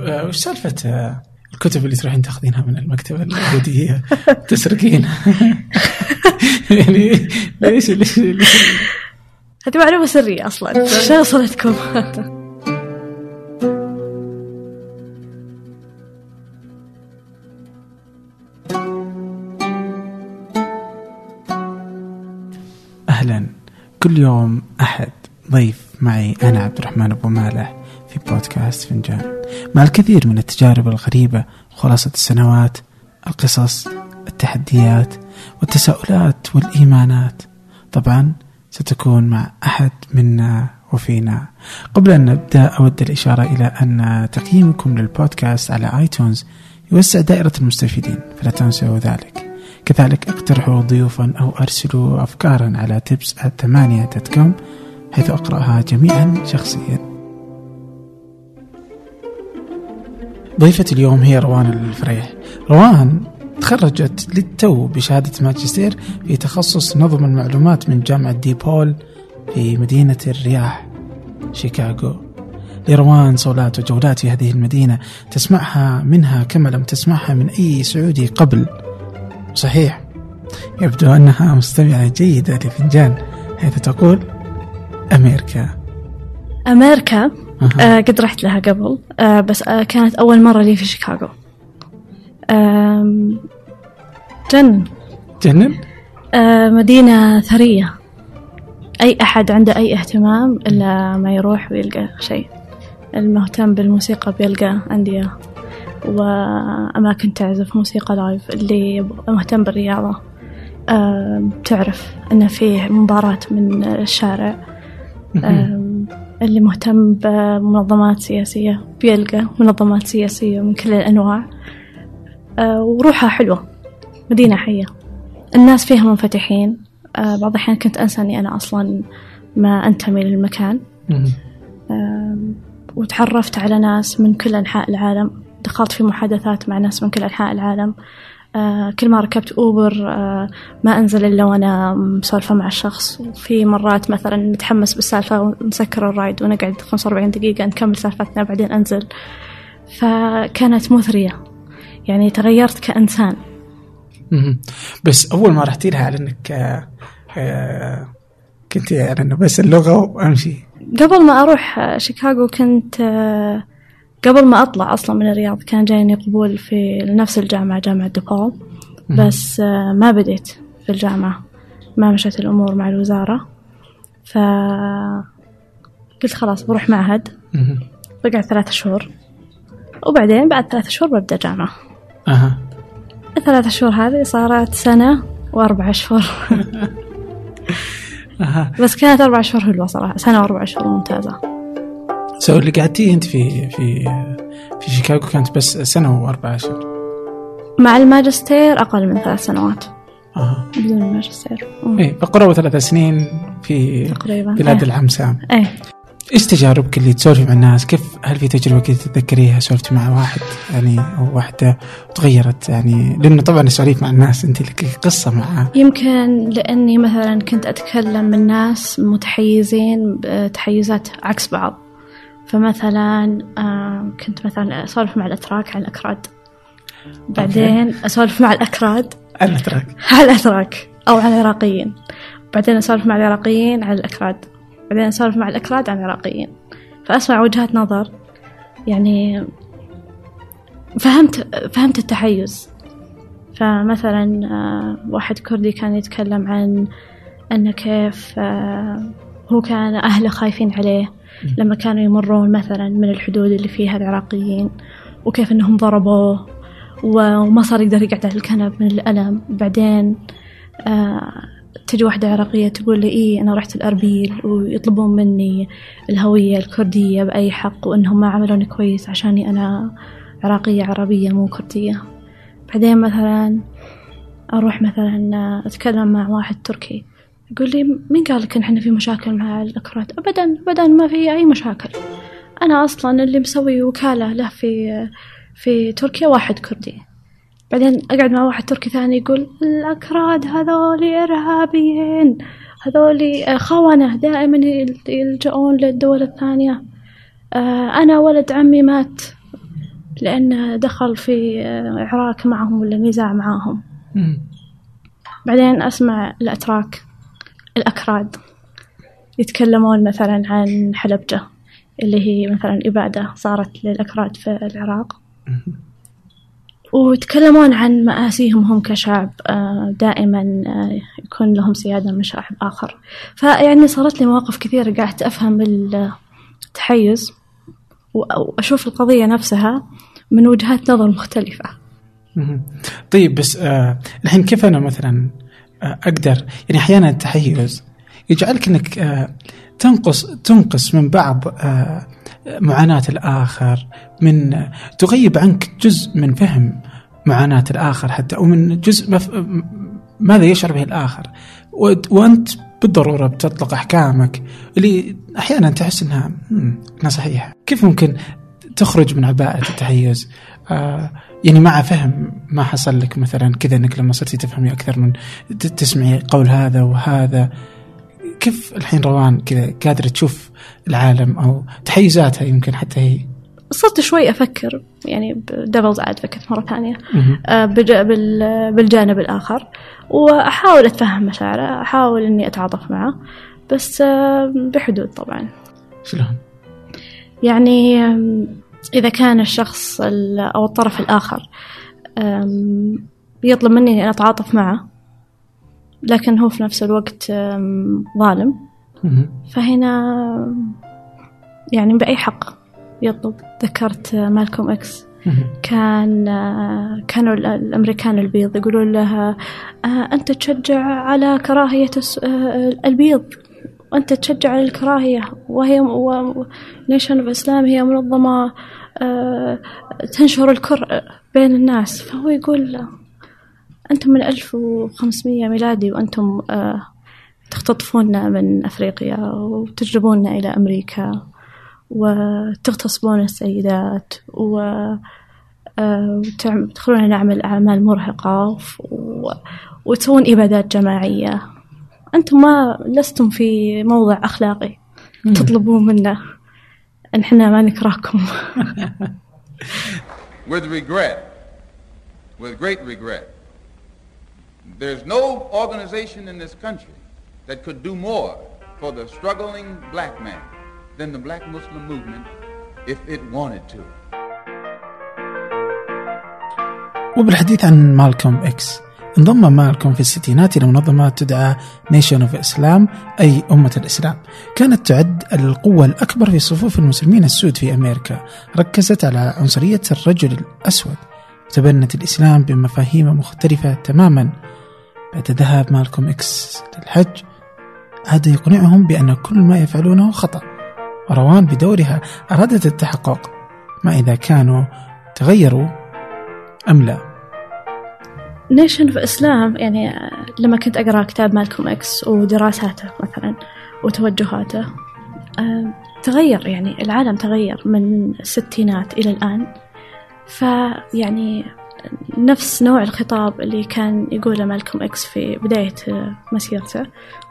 وش سالفة آه، الكتب اللي تروحين تاخذينها من المكتبة اليهودية تسرقين. يعني ليش ليش ليش؟ هذه معلومة سرية أصلا. شو وصلتكم؟ أهلا. كل يوم أحد ضيف معي أنا عبد الرحمن أبو مالح. في بودكاست فنجان. مع الكثير من التجارب الغريبة خلاصة السنوات القصص التحديات والتساؤلات والإيمانات طبعا ستكون مع أحد منا وفينا. قبل أن نبدأ أود الإشارة إلى أن تقييمكم للبودكاست على آيتونز يوسع دائرة المستفيدين فلا تنسوا ذلك. كذلك اقترحوا ضيوفا أو أرسلوا أفكارا على tips ثمانية كوم حيث أقرأها جميعا شخصيا. ضيفة اليوم هي روان الفريح. روان تخرجت للتو بشهادة ماجستير في تخصص نظم المعلومات من جامعة ديبول في مدينة الرياح شيكاغو. لروان صولات وجولات في هذه المدينة تسمعها منها كما لم تسمعها من أي سعودي قبل. صحيح يبدو أنها مستمعة جيدة لفنجان حيث تقول أمريكا. أمريكا. آه قد رحت لها قبل. آه بس آه كانت أول مرة لي في شيكاغو. جنن. جنن؟ آه مدينة ثرية. أي أحد عنده أي اهتمام إلا ما يروح ويلقى شيء. المهتم بالموسيقى بيلقى أندية وأماكن تعزف موسيقى لايف اللي مهتم بالرياضة تعرف أنه فيه مباراة من الشارع. اللي مهتم بمنظمات سياسية بيلقى منظمات سياسية من كل الأنواع. آه، وروحها حلوة مدينة حية. الناس فيها منفتحين. آه، بعض الأحيان كنت أنسى أني أنا أصلا ما أنتمي للمكان. آم، وتعرفت على ناس من كل أنحاء العالم. دخلت في محادثات مع ناس من كل أنحاء العالم. آه، كل ما ركبت أوبر آه، ما أنزل إلا وأنا مسولفة مع الشخص وفي مرات مثلا نتحمس بالسالفة ونسكر الرايد ونقعد 45 دقيقة نكمل سالفتنا بعدين أنزل. فكانت مثرية. يعني تغيرت كإنسان. بس أول ما رحتي لها على أنك آه، آه، كنت أنه بس اللغة وأمشي. قبل ما أروح آه، شيكاغو كنت آه، قبل ما أطلع أصلا من الرياض كان جايني قبول في نفس الجامعة جامعة ديبول بس آه، ما بديت في الجامعة. ما مشت الأمور مع الوزارة. ف قلت خلاص بروح معهد. بقعد ثلاثة شهور. وبعدين بعد ثلاثة شهور ببدأ جامعة. أها. الثلاثة شهور هذه صارت سنة وأربع أشهر بس كانت أربع شهور حلوة صراحة. سنة وأربع شهور ممتازة. so اللي قعدتيه أنت في في في شيكاغو كانت بس سنة وأربع أشهر مع الماجستير أقل من ثلاث سنوات. أها. بدون الماجستير. مم. إيه فقرابة ثلاث سنين في تقريبا بلاد إيه. العم سام إيه. إيش تجاربك اللي تسولفي مع الناس؟ كيف هل في تجربة كذا تتذكريها؟ سولفتي مع واحد يعني أو واحدة وتغيرت يعني لأنه طبعا السواليف مع الناس أنت لك قصة معها يمكن لأني مثلا كنت أتكلم من ناس متحيزين بتحيزات عكس بعض. فمثلا كنت مثلا أسولف مع الأتراك عن الأكراد. بعدين أسولف مع الأكراد. أنا تراك عن الأتراك أو عن العراقيين. بعدين أسولف مع العراقيين عن الأكراد. بعدين أسولف مع الأكراد عن العراقيين. فأسمع وجهات نظر. يعني فهمت فهمت التحيز. فمثلا آه، واحد كردي كان يتكلم عن أن كيف آه، هو كان أهله خايفين عليه. لما كانوا يمرون مثلا من الحدود اللي فيها العراقيين وكيف أنهم ضربوه وما صار يقدر يقعد على الكنب من الألم. بعدين آه تجي واحدة عراقية تقول لي إيه أنا رحت الأربيل ويطلبون مني الهوية الكردية بأي حق وإنهم ما عملوني كويس عشاني أنا عراقية عربية مو كردية. بعدين مثلا أروح مثلا أتكلم مع واحد تركي. يقول لي مين قال لك إن إحنا في مشاكل مع الأكراد؟ أبدا أبدا ما في أي مشاكل. أنا أصلا اللي مسوي وكالة له في في تركيا واحد كردي. بعدين أقعد مع واحد تركي ثاني يقول الأكراد هذولي إرهابيين هذولي خونة دائما يل- يلجؤون للدول الثانية. آه، أنا ولد عمي مات لأنه دخل في آه، عراك معهم ولا نزاع معاهم. بعدين أسمع الأتراك. الأكراد يتكلمون مثلا عن حلبجة اللي هي مثلا إبادة صارت للأكراد في العراق. ويتكلمون عن مآسيهم هم كشعب آه، دائما آه، يكون لهم سيادة من شعب آخر. فيعني صارت لي مواقف كثيرة قعدت أفهم التحيز وأشوف القضية نفسها من وجهات نظر مختلفة. طيب بس آه الحين كيف أنا مثلا أقدر. يعني أحيانا التحيز يجعلك إنك آه تنقص تنقص من بعض آه معاناة الآخر من آه تغيب عنك جزء من فهم معاناة الآخر حتى أو من جزء ماذا يشعر به الآخر. و- وأنت بالضرورة بتطلق أحكامك اللي أحيانا تحس أنها مم، أنها صحيحة. كيف ممكن تخرج من عباءة التحيز؟ يعني مع فهم ما حصل لك مثلا كذا إنك لما صرتي تفهمي أكثر من تسمعي قول هذا وهذا كيف الحين روان كذا قادرة تشوف العالم أو تحيزاتها يمكن حتى هي صرت شوي أفكر يعني دبلز أدفكت مرة ثانية مهم. آه، بالجانب الآخر وأحاول أتفهم مشاعره أحاول إني أتعاطف معه بس آه، بحدود طبعا شلون؟ يعني إذا كان الشخص ال- أو الطرف الآخر يطلب مني إني أتعاطف معه لكن هو في نفس الوقت ظالم. فهنا يعني بأي حق يطلب ذكرت مالكوم إكس. كان كانوا ال- الأمريكان البيض يقولون لها أنت تشجع على آه، البيض وأنت تشجع على الكراهية وهي نيشن إسلام هي منظمة آه، تنشر الكره بين الناس فهو يقول أنتم من 1500 ميلادي وأنتم آه، تختطفوننا من أفريقيا وتجلبوننا إلى أمريكا وتغتصبون السيدات و آه، تدخلون نعمل أعمال مرهقة. وتسوون إبادات جماعية أنتم ما لستم في موضع أخلاقي تطلبون منا أن إحنا ما نكرهكم with regret, with great regret. There's no organization in this country that could do more for the struggling black man than the black Muslim movement if it wanted to. وبالحديث عن مالكوم إكس انضم مالكوم في الستينات إلى منظمة تدعى Nation of Islam أي أمة الإسلام. كانت تعد القوة الأكبر في صفوف المسلمين السود في أمريكا. ركزت على عنصرية الرجل الأسود. وتبنت الإسلام بمفاهيم مختلفة تماما. بعد ذهاب مالكوم إكس للحج عاد يقنعهم بأن كل ما يفعلونه خطأ. وروان بدورها أرادت التحقق. ما إذا كانوا تغيروا أم لا؟ Nation of Islam يعني لما كنت أقرأ كتاب مالكوم إكس ودراساته مثلا وتوجهاته تغير يعني العالم تغير من الستينات إلى الآن. فيعني نفس نوع الخطاب اللي كان يقوله مالكوم إكس في بداية مسيرته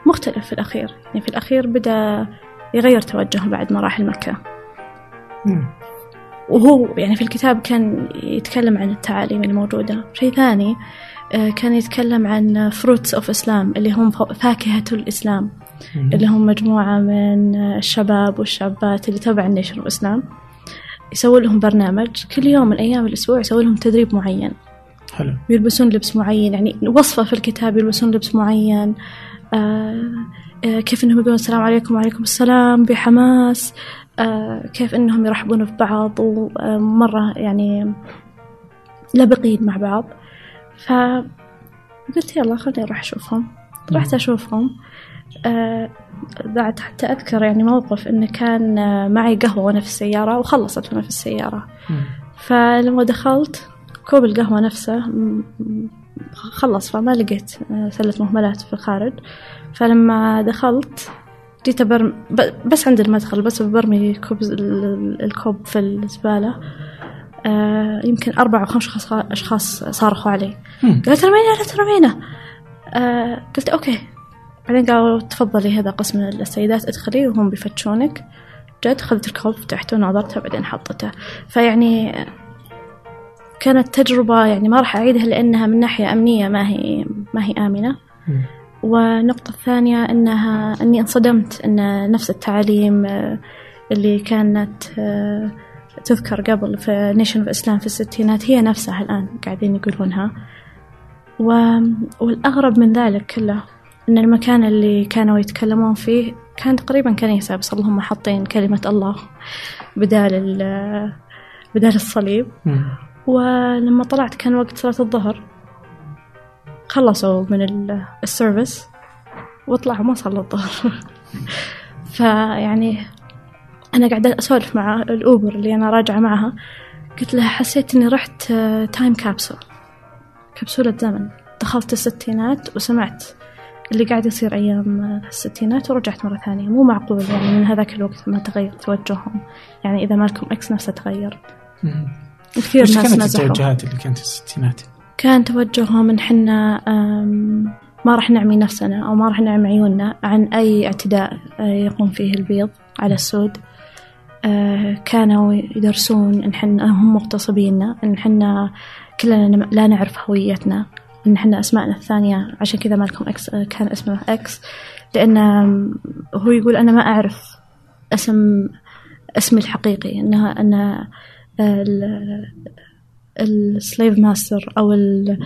مختلف في الأخير. يعني في الأخير بدأ يغير توجهه بعد ما راح المكة وهو يعني في الكتاب كان يتكلم عن التعاليم الموجودة. شيء ثاني كان يتكلم عن Fruits of Islam اللي هم فاكهة الإسلام اللي هم مجموعة من آه، الشباب والشابات اللي تبع ال Nation of Islam يسوي لهم برنامج كل يوم من أيام الأسبوع يسوي لهم تدريب معين. حلو. يلبسون لبس معين يعني وصفة في الكتاب يلبسون لبس معين. آه آه كيف إنهم يقولون السلام عليكم وعليكم السلام بحماس. آه كيف إنهم يرحبون في بعض ومرة يعني لبقين مع بعض. فقلت يلا خليني أروح أشوفهم. رحت أشوفهم. آه بعد حتى أذكر يعني موقف إنه كان آه، معي قهوة وأنا في السيارة وخلصت وأنا في السيارة. فلما دخلت كوب القهوة نفسه خلص فما لقيت آه، سلة مهملات في الخارج. فلما دخلت جيت أبرم بس عند المدخل بس برمي كوب ال- ال- الكوب في الزبالة. آه، يمكن أربع أو خمس أشخاص- صارخوا علي. قالت رمينا لا ترمينا آه، قلت okay. بعدين قالوا تفضلي هذا قسم السيدات ادخلي وهم بيفتشونك. جد خذت الكوب فتحته ونظرته بعدين حطته. فيعني كانت تجربة يعني ما راح أعيدها لأنها من ناحية أمنية ما هي ما هي آمنة. والنقطة الثانية أنها أني انصدمت أن نفس التعاليم آه، اللي كانت آه، تذكر قبل في Nation of Islam في الستينات هي نفسها الآن قاعدين يقولونها. و... والأغرب من ذلك كله أن المكان اللي كانوا يتكلمون فيه كان تقريبا كنيسة بس اللهم حاطين كلمة الله بدال ال... بدال الصليب. مم. ولما طلعت كان وقت صلاة الظهر. خلصوا من ال- السيرفيس وطلعوا ما صلوا الظهر. فيعني أنا قاعدة أسولف مع الأوبر اللي أنا راجعة معها. قلت لها حسيت إني رحت time capsule كبسولة زمن. دخلت الستينات وسمعت اللي قاعد يصير أيام آه، الستينات ورجعت مرة ثانية. مو معقول يعني من هذاك الوقت ما تغير توجههم. يعني إذا مالكوم إكس نفسه تغير. كثير ناس كانت مزحوا التوجهات اللي كانت في الستينات؟ كان توجههم إن حنا ما راح نعمي نفسنا أو ما راح نعمي عيوننا عن أي اعتداء آه، يقوم فيه البيض على السود. آه، كانوا يدرسون إن حنا هم مغتصبيننا إن حنا كلنا لا نعرف هويتنا إن حنا أسماءنا الثانية عشان كذا مالكوم إكس آه، كان اسمه إكس لأن هو يقول أنا ما أعرف اسم اسمي الحقيقي إنها أن ال slave master أو ال-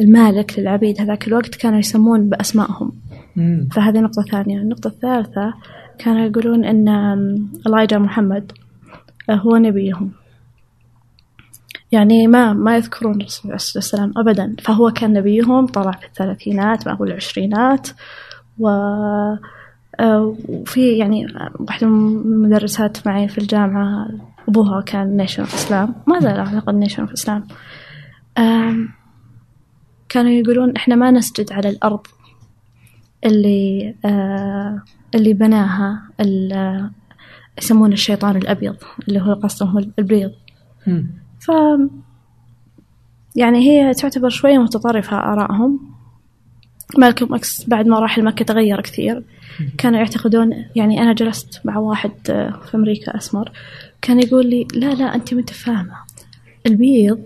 المالك للعبيد هذاك الوقت كانوا يسمون بأسمائهم. فهذه نقطة ثانية النقطة الثالثة كانوا يقولون أن إلايجا محمد آه، هو نبيهم. يعني ما ما يذكرون الرسول عليه الصلاة والسلام أبدا. فهو كان نبيهم طلع في الثلاثينات أو العشرينات. و آه، وفي يعني واحدة من المدرسات معي في الجامعة أبوها كان Nation of Islam ما زال أعتقد Nation of Islam آم، كانوا يقولون إحنا ما نسجد على الأرض اللي آه اللي بناها يسمونه الشيطان الأبيض اللي هو قصدهم البيض. ف يعني هي تعتبر شوية متطرفة آرائهم. مالكم أكس بعد ما راح لمكة تغير كثير. كانوا يعتقدون يعني أنا جلست مع واحد آه، في أمريكا أسمر. كان يقول لي لا لا أنت ما أنت فاهمة. البيض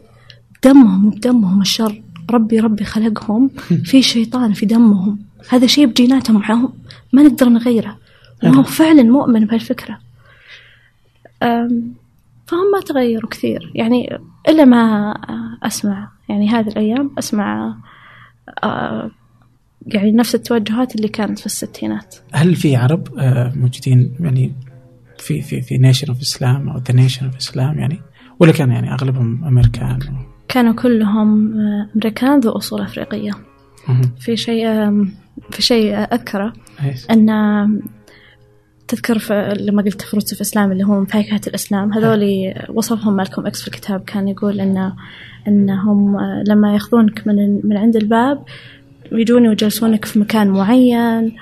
دمهم بدمهم الشر. ربي ربي خلقهم. في شيطان في دمهم. هذا شيء بجيناتهم معهم ما نقدر نغيره. وهو فعلا مؤمن بهالفكرة. فهم ما تغيروا كثير. يعني إلا ما أسمع يعني هذه الأيام أسمع يعني نفس التوجهات اللي كانت في الستينات. هل في عرب موجودين يعني في في في Nation of Islam أو The Nation of Islam يعني؟ ولا كان يعني أغلبهم أمريكان؟ كانوا كلهم أمريكان ذو أصول أفريقية. مهم. في شيء في شيء أذكره؟ أن تذكر لما قلت Fruits of Islam اللي هم فاكهة الإسلام هذول وصفهم مالكم إكس في الكتاب كان يقول أن أنهم لما يأخذونك من من عند الباب يجون ويجلسونك في مكان معين.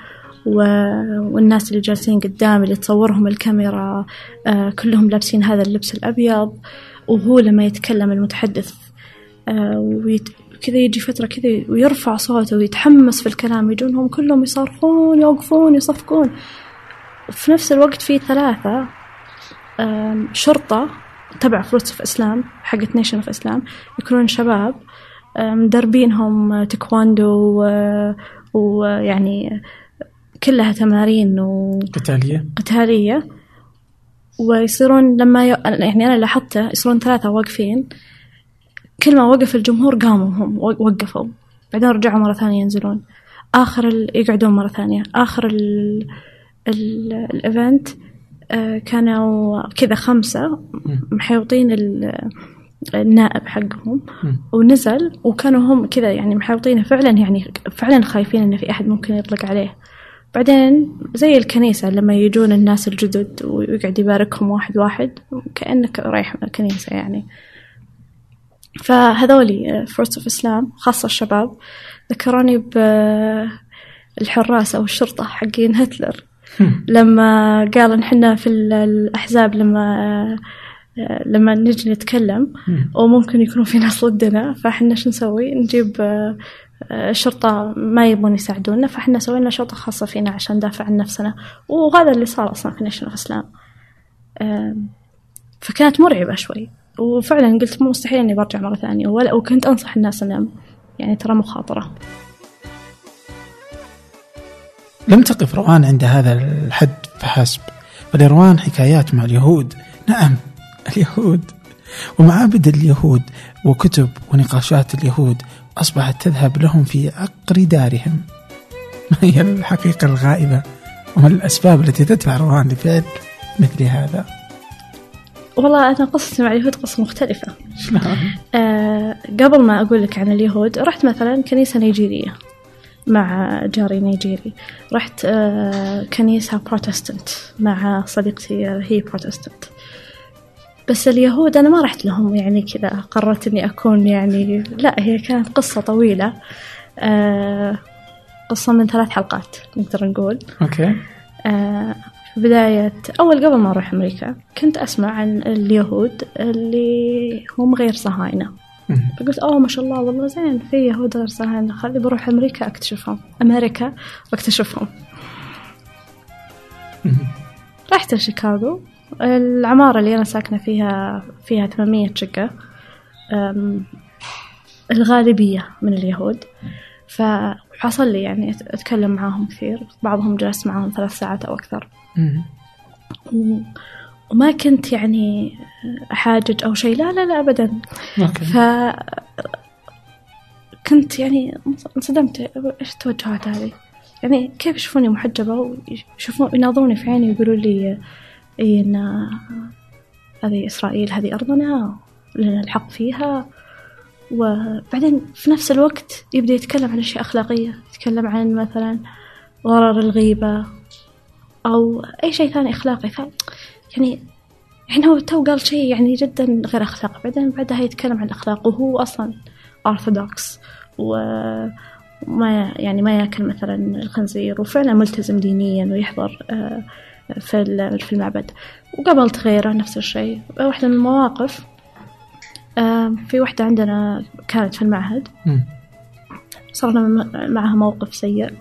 والناس اللي جالسين قدام اللي تصورهم الكاميرا آه كلهم لابسين هذا اللبس الأبيض وهو لما يتكلم المتحدث آه. كذا يجي فترة كذا ويرفع صوته ويتحمس في الكلام يجونهم كلهم يصرخون يوقفون يصفقون. وفي نفس الوقت في ثلاثة شرطة تبع Fruits of Islam حقت Nation of Islam يكونون شباب مدربينهم تايكواندو و- ويعني كلها تمارين قتالية. وقتالية ويصيرون لما ي... يعني أنا لاحظته يصيرون ثلاثة واقفين. كل ما وقف الجمهور قاموا هم وقفوا. بعدين رجعوا مرة ثانية ينزلون. آخر ال... يقعدون مرة ثانية. آخر ال... ال... الإيفنت آه، كانوا كذا خمسة محيوطين ال... النائب حقهم. ونزل وكانوا هم كذا يعني محاوطينه فعلا يعني فعلا خايفين انه في أحد ممكن يطلق عليه. بعدين زي الكنيسة لما يجون الناس الجدد ويقعد يباركهم واحد واحد كأنك رايح الكنيسة يعني. فهذولي Fruits of Islam خاصة الشباب ذكروني بالحراس أو الشرطة حقين هتلر. لما قال إن إحنا في ال- الأحزاب لما لما نجي نتكلم مم. وممكن يكونوا في ناس ضدنا فإحنا شو نسوي؟ نجيب آه، آه، شرطة ما يبون يساعدونا فإحنا سوينا شرطة خاصة فينا عشان ندافع عن نفسنا. وهذا اللي صار أصلا في Nation of Islam فكانت مرعبة شوي. وفعلا قلت مو مستحيل إني برجع مرة ثانية ولا وكنت أنصح الناس إنه يعني ترى مخاطرة. لم تقف روان عند هذا الحد فحسب فلروان حكايات مع اليهود. نعم اليهود. ومعابد اليهود وكتب ونقاشات اليهود أصبحت تذهب لهم في عقر دارهم. ما هي الحقيقة الغائبة؟ وما الأسباب التي تدفع روان لفعل مثل هذا؟ والله أنا قصتي مع اليهود قصة مختلفة؟ آه قبل ما أقول لك عن اليهود رحت مثلا كنيسة نيجيرية مع جاري نيجيري. رحت آه كنيسة بروتستانت مع صديقتي آه، هي بروتستانت بس اليهود أنا ما رحت لهم يعني كذا قررت إني أكون يعني لا هي كانت قصة طويلة. آه قصة من ثلاث حلقات نقدر نقول. أوكي. آه، في بداية أول قبل ما أروح أمريكا كنت أسمع عن اليهود اللي هم غير صهاينة. فقلت أوه ما شاء الله والله زين في يهود غير صهاينة خلي بروح أمريكا أكتشفهم. أمريكا وأكتشفهم. رحت لشيكاغو العمارة اللي أنا ساكنة فيها فيها 800 شقة الغالبية من اليهود. فحصل لي يعني أت- أتكلم معاهم كثير. بعضهم جلست معاهم ثلاث ساعات أو أكثر. وما كنت يعني أحاجج أو شيء لا لا لا أبدا. أوكي. ف كنت يعني انصدمت. إيش التوجهات هذه؟ يعني كيف يشوفوني محجبة ويشوفون يناظروني في عيني ويقولوا لي إن هذه إسرائيل هذه أرضنا لنا الحق فيها. وبعدين في نفس الوقت يبدأ يتكلم عن أشياء أخلاقية يتكلم عن مثلا ضرر الغيبة. أو أي شيء ثاني أخلاقي. ف يعني يعني هو تو قال شيء يعني جدا غير أخلاقي بعدين بعدها يتكلم عن الأخلاق وهو أصلا أرثوذكس وما يعني ما يأكل مثلا الخنزير وفعلا ملتزم دينيا ويحضر آه، في في المعبد. وقابلت غيره نفس الشيء. واحدة من المواقف آه، في واحدة عندنا كانت في المعهد. مم. صار لنا م- معها موقف سيء.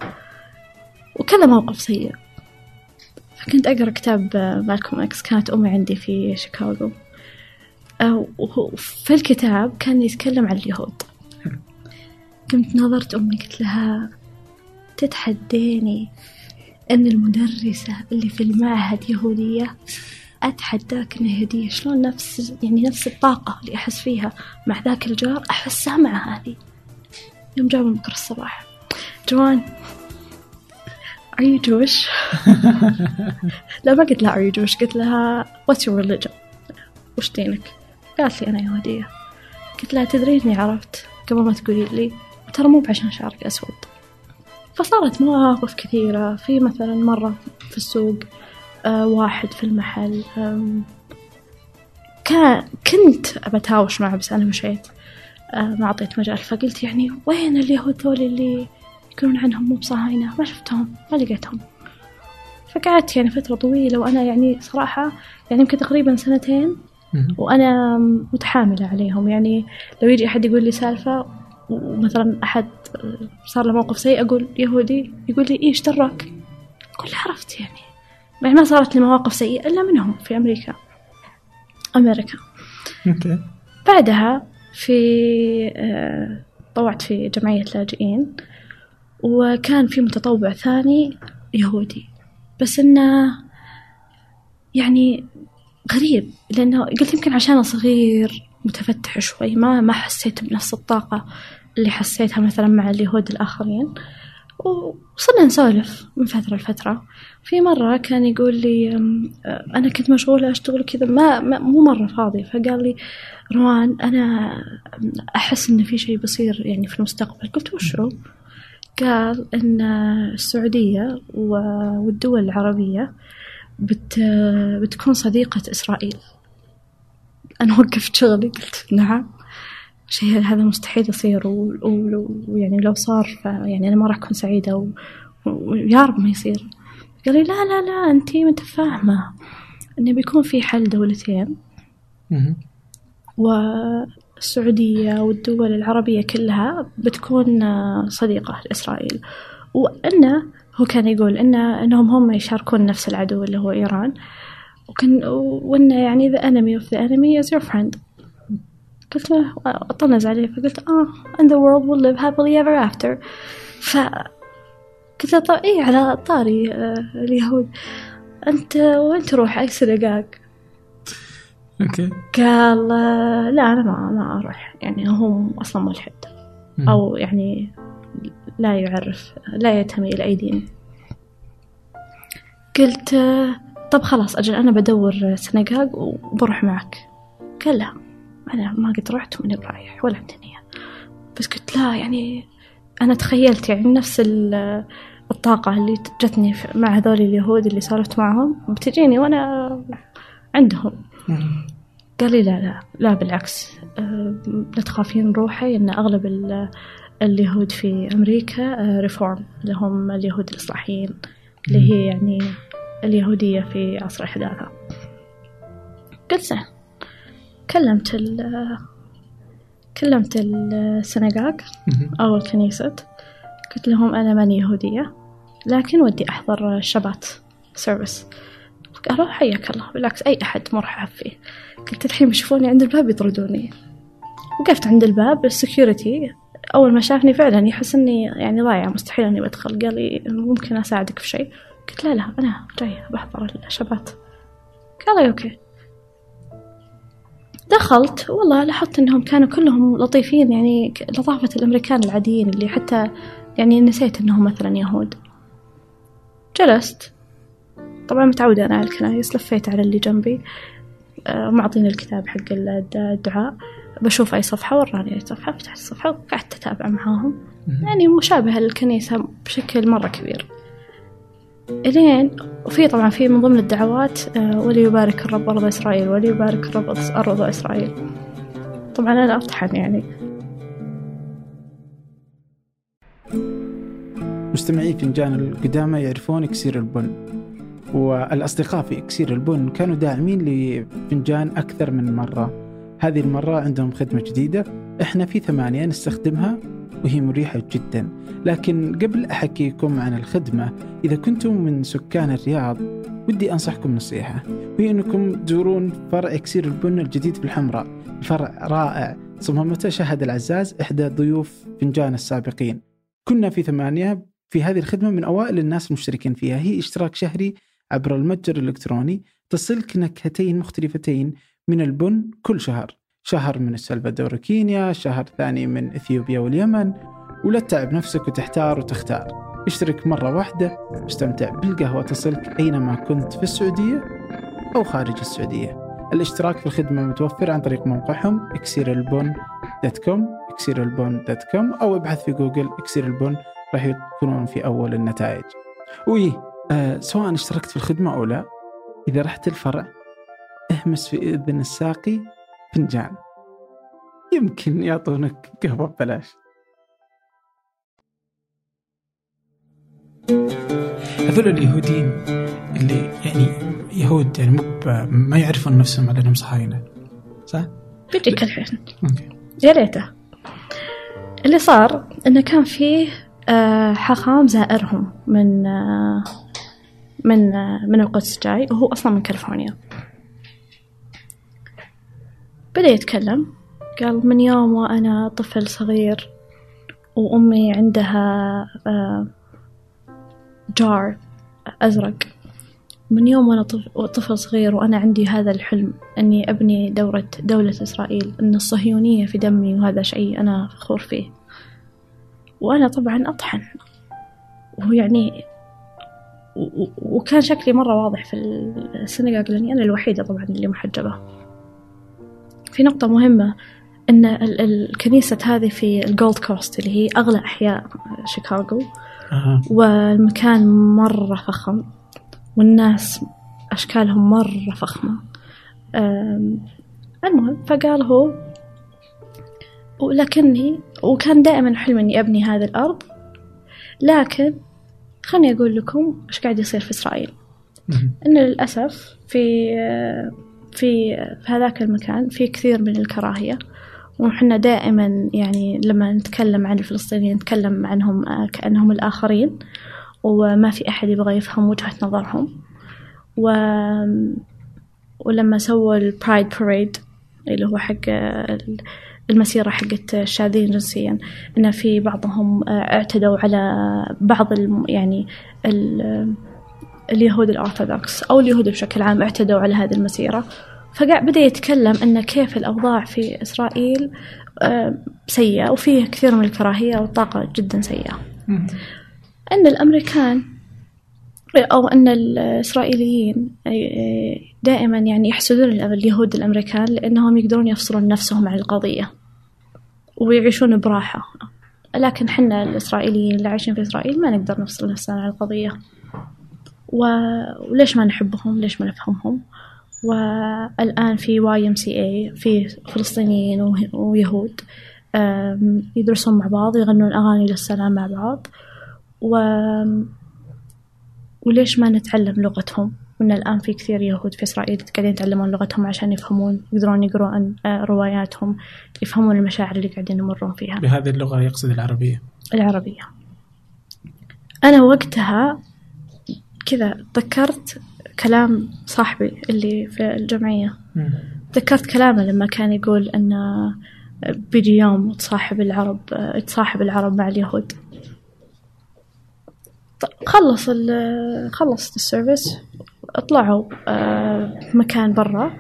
وكذا موقف سيء. فكنت أقرأ كتاب آه، مالكوم إكس كانت أمي عندي في شيكاغو. آه، وهو- في الكتاب كان يتكلم عن اليهود. قمت نظرت أمي قلت لها تتحديني أن المدرسة اللي في المعهد يهودية أتحداك إنها يهودية؟ شلون نفس يعني نفس الطاقة اللي أحس فيها مع ذاك الجار أحسها مع هذه؟ يوم جابوا بكرة الصباح. جوان Are you Jewish؟ لا ما قلت لها Are you Jewish قلت لها What's your religion؟ وش دينك؟ قالت لي أنا يهودية قلت لها تدرين إني عرفت قبل ما تقولي لي ترى مو بعشان شعرك أسود فصارت مواقف كثيرة في مثلا مرة في السوق آه واحد في المحل كان كنت بتهاوش معه بس أنا مشيت آه ما أعطيت مجال فقلت يعني وين اليهود ذول اللي يقولون عنهم مو بصهاينة ما شفتهم ما لقيتهم. فقعدت يعني فترة طويلة وأنا يعني صراحة يعني يمكن تقريبا سنتين. وأنا متحاملة عليهم. يعني لو يجي أحد يقول لي سالفة ومثلا أحد صار له موقف سيء أقول يهودي يقول لي إيش دراك؟ أقول له عرفت يعني. يعني ما صارت لي مواقف سيئة إلا منهم في أمريكا. أمريكا. بعدها في آه، طوعت في جمعية لاجئين. وكان في متطوع ثاني يهودي. بس إنه يعني غريب لأنه قلت يمكن عشان صغير متفتح شوي ما ما حسيت بنفس الطاقة اللي حسيتها مثلا مع اليهود الآخرين. وصرنا نسولف من فترة لفترة. في مرة كان يقول لي أنا كنت مشغولة أشتغل كذا ما, ما مو مرة فاضي. فقال لي روان أنا أحس إن في شيء بيصير يعني في المستقبل. قلت وشو؟ قال إن السعودية و- والدول العربية بت بتكون صديقة إسرائيل. أنا وقفت شغلي قلت نعم. شيء هذا مستحيل يصير و- و- ويعني لو صار يعني أنا ما راح أكون سعيدة و- ويا رب ما يصير. قال لي لا لا لا أنتي متفاهمة. إنه بيكون في حل دولتين. مم. والسعودية والدول العربية كلها بتكون آه، صديقة لإسرائيل. وأنه هو كان يقول إنه إنهم هم يشاركون نفس العدو اللي هو إيران. وكان وإنه يعني the enemy of the enemy is your friend. قلت له أطنز عليه فقلت آه and the world will live happily ever after. ف قلت له طيب إيه على طاري آه اليهود. أنت وين تروح؟ أي سنغاق أوكي. قال لا أنا ما ما أروح. يعني هو أصلا ملحد أو يعني لا يعرف لا ينتمي إلى أي دين. قلت طب خلاص أجل أنا بدور سنغاق وبروح معك. قال لا أنا ما قد رحت وماني برايح ولا عندي بس قلت لا يعني أنا تخيلت يعني نفس ال- الطاقة اللي جتني مع هذول اليهود اللي سولفت معهم. بتجيني وأنا عندهم. قال لي لا لا لا بالعكس. أه، لا تخافين روحي. إن أغلب ال- اليهود في أمريكا ريفورم اللي هم اليهود الإصلاحيين اللي هي يعني اليهودية في عصر الحداثة قلت زين كلمت ال كلمت السنغاق أو الكنيسة قلت لهم أنا ماني يهودية لكن ودي أحضر الشبات service قالوا حياك الله. بالعكس أي أحد مرحب فيه. قلت الحين بيشوفوني عند الباب يطردوني. وقفت عند الباب ال security أول ما شافني فعلا يحس إني يعني ضايعة مستحيل إني بدخل. قال لي ممكن أساعدك في شيء؟ قلت لا لا أنا جاية بحضر الشبات قال okay. دخلت والله لاحظت إنهم كانوا كلهم لطيفين يعني لطافة الأمريكان العاديين اللي حتى يعني نسيت إنهم مثلا يهود. جلست. طبعا متعودة أنا على الكنايس لفيت على اللي جنبي. معطيني الكتاب حق الد- الدعاء. بشوف أي صفحة وراني أي صفحة فتحت الصفحة وقعدت أتابع معاهم. يعني مشابهة للكنيسة بشكل مرة كبير. إلين وفي طبعا في من ضمن الدعوات آه، وليبارك الرب أرض إسرائيل وليبارك الرب أرض إسرائيل. طبعا أنا أطحن يعني. مستمعي فنجان القدامى يعرفون إكسير البن. والأصدقاء في إكسير البن كانوا داعمين لفنجان أكثر من مرة. هذه المرة عندهم خدمة جديدة إحنا في ثمانية نستخدمها وهي مريحة جدا. لكن قبل أحكيكم عن الخدمة إذا كنتم من سكان الرياض ودي أنصحكم نصيحة. وهي أنكم تزورون فرع إكسير البن الجديد في الحمراء الفرع رائع صممته شهد العزاز إحدى ضيوف فنجان السابقين. كنا في ثمانية في هذه الخدمة من أوائل الناس المشتركين فيها. هي إشتراك شهري عبر المتجر الإلكتروني تصلك نكهتين مختلفتين من البن كل شهر. شهر من السلفادور وكينيا شهر ثاني من إثيوبيا واليمن ولا تتعب نفسك وتحتار وتختار. اشترك مرة واحدة واستمتع بالقهوة تصلك أينما كنت في السعودية أو خارج السعودية. الاشتراك في الخدمة متوفر عن طريق موقعهم اكسيرالبون.com اكسيرالبون.com أو ابحث في جوجل اكسير البن راح يكونون في أول النتائج. وي آه سواء اشتركت في الخدمة أو لا إذا رحت الفرع اهمس في إذن الساقي فنجان. يمكن يعطونك قهوة ببلاش. هذول اليهوديين اللي يعني يهود يعني مو ما يعرفون نفسهم على انهم صهاينه صح؟ بيجيك الحين أوكي. يا ريته. اللي صار إنه كان فيه آه، حاخام زائرهم من آه، من من القدس جاي وهو أصلا من كاليفورنيا. بدأ يتكلم قال من يوم وأنا طفل صغير وأمي عندها آه، جار أزرق. من يوم وأنا طف- طفل صغير وأنا عندي هذا الحلم أني أبني دورة دولة إسرائيل أن الصهيونية في دمي وهذا شيء أنا فخور فيه. وأنا طبعا أطحن. وهو يعني وكان شكلي مرة واضح في السنغاق لأني أنا الوحيدة طبعا اللي محجبة. في نقطة مهمة أن ال- ال- الكنيسة هذه في ال Gold Coast اللي هي أغلى أحياء شيكاغو أها. والمكان مرة فخم والناس أشكالهم مرة فخمة. المهم فقال هو ولكني وكان دائما حلم إني أبني هذه الأرض لكن خلني أقول لكم إيش قاعد يصير في إسرائيل. إن للأسف في في في هذاك المكان في كثير من الكراهية وحنا دائما يعني لما نتكلم عن الفلسطينيين نتكلم عنهم آه، كأنهم الآخرين وما في أحد يبغى يفهم وجهة نظرهم و ولما سووا البرايد باريد اللي هو حق المسيرة حقت الشاذين جنسيا. إن في بعضهم اعتدوا على بعض الم يعني ال- اليهود الأرثوذكس أو اليهود بشكل عام اعتدوا على هذه المسيرة. فقاعد بدأ يتكلم أن كيف الأوضاع في إسرائيل آه، سيئة وفيه كثير من الكراهية والطاقة جدا سيئة. أن الأمريكان أو أن الإسرائيليين دائما يعني يحسدون اليهود الأمريكان لأنهم يقدرون يفصلون نفسهم عن القضية ويعيشون براحة. لكن حنا الإسرائيليين اللي عايشين في إسرائيل ما نقدر نفصل نفسنا عن القضية. وليش ما نحبهم؟ ليش ما نفهمهم؟ والآن في YMCA في فلسطينيين ويهود يدرسون مع بعض يغنون أغاني للسلام مع بعض. و وليش ما نتعلم لغتهم؟ وإن الآن في كثير يهود في إسرائيل قاعدين يتعلمون لغتهم عشان يفهمون يقدرون يقرون آه، رواياتهم يفهمون المشاعر اللي قاعدين يمرون فيها. بهذه اللغة يقصد العربية. العربية. أنا وقتها كذا تذكرت كلام صاحبي اللي في الجمعية. تذكرت كلامه لما كان يقول أن بيجي يوم تصاحب العرب تصاحب العرب مع اليهود. خلص ال خلصت السيرفيس طلعوا آه، مكان برا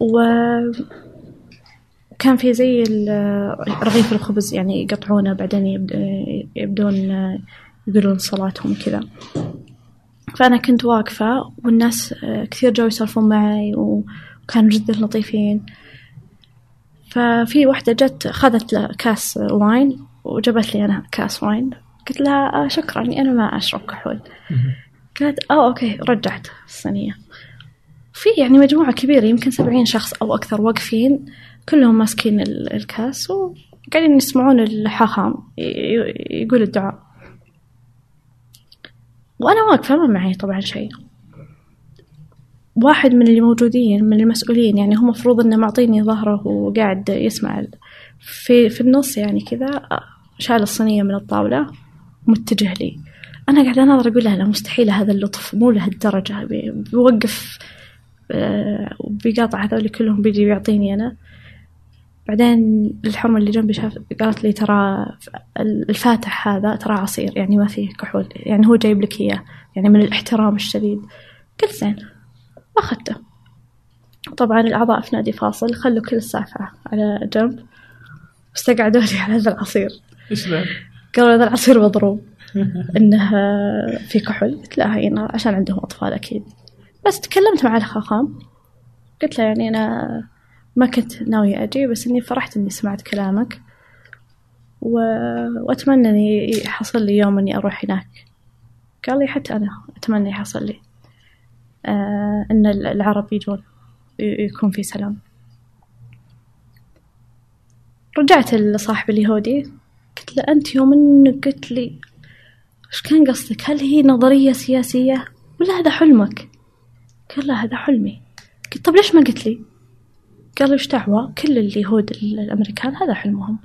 و كان في زي رغيف الخبز يعني يقطعونه بعدين يبد- يبدون آه، يقولون صلاتهم كذا فأنا كنت واقفة والناس آه، كثير جو يسولفون معي وكانوا جدا لطيفين. ففي واحدة جت أخذت له كاس wine وجابت لي أنا كاس wine قلت لها آه شكرا أنا ما أشرب كحول. قالت آه أوكي رجعت الصينية. في يعني مجموعة كبيرة يمكن سبعين شخص أو أكثر واقفين كلهم ماسكين ال- الكاس وقاعدين يسمعون الحاخام يقول الدعاء. وأنا واقفة ما معي طبعا شيء. واحد من اللي موجودين من المسؤولين يعني هو مفروض إنه معطيني ظهره وقاعد يسمع في في النص يعني كذا شال الصينية من الطاولة. ومتجه لي. أنا قاعدة أناظر أقول له لا مستحيل هذا اللطف مو لهالدرجة. بي- بيوقف آه، وبيقاطع هذول كلهم بيجي بيعطيني أنا. بعدين الحرمة اللي جنبي شاف قالت لي ترى الفاتح هذا ترى عصير يعني ما فيه كحول يعني هو جايب لك إياه يعني من الاحترام الشديد. قلت زين أخذته. طبعا الأعضاء في نادي فاصل خلوا كل السالفة على جنب واستقعدوا لي على هذا العصير. ذا؟ قالوا هذا العصير مضروب. إنه في كحول. قلت لا هي عشان عندهم أطفال أكيد. بس تكلمت مع الخاخام. قلت له يعني أنا ما كنت ناوية أجي بس إني فرحت إني سمعت كلامك. و... وأتمنى إني يحصل لي يوم إني أروح هناك. قال لي حتى أنا أتمنى يحصل لي. آه إن العرب يجون يكون في سلام. رجعت لصاحب اليهودي. قلت له أنت يوم إنك قلت لي إيش كان قصدك؟ هل هي نظرية سياسية؟ ولا هذا حلمك. قال لا هذا حلمي. قلت طب ليش ما قلت لي؟ قال لي دعوة؟ كل اليهود الأمريكان هذا حلمهم.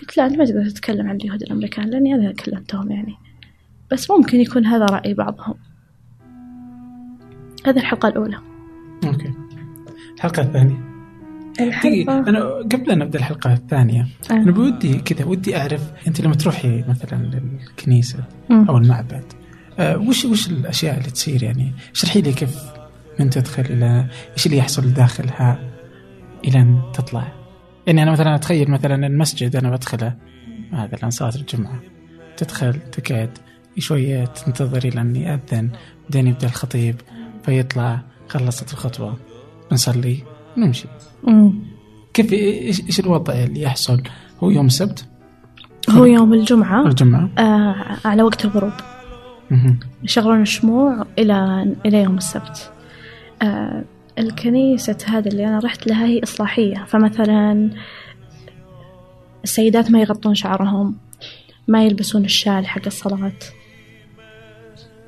قلت لا أنت ما تقدر تتكلم عن اليهود الأمريكان لأني أنا كلمتهم يعني. بس ممكن يكون هذا رأي بعضهم. هذه الحلقة الأولى. أوكي. الحلقة الثانية دقيقة أنا قبل أن نبدأ الحلقة الثانية آه. أنا بودي كذا ودي أعرف أنت لما تروحي مثلا للكنيسة. أو المعبد آه وش وش الأشياء اللي تصير يعني اشرحي لي كيف من تدخل إلى إيش اللي يحصل داخلها إلى أن تطلع يعني أنا مثلا أتخيل مثلا المسجد أنا بدخله هذا الآن صلاة الجمعة تدخل تقعد شوية تنتظر إلى أن يأذن بعدين يبدأ الخطيب فيطلع خلصت الخطوة نصلي ونمشي مم. كيف إيش إيش الوضع اللي يحصل؟ هو يوم السبت هو يوم الجمعة. الجمعة. آه على وقت الغروب. يشغلون الشموع إلى إلى يوم السبت. آه الكنيسة هذا اللي أنا رحت لها هي إصلاحية. فمثلا السيدات ما يغطون شعرهم ما يلبسون الشال حق الصلاة.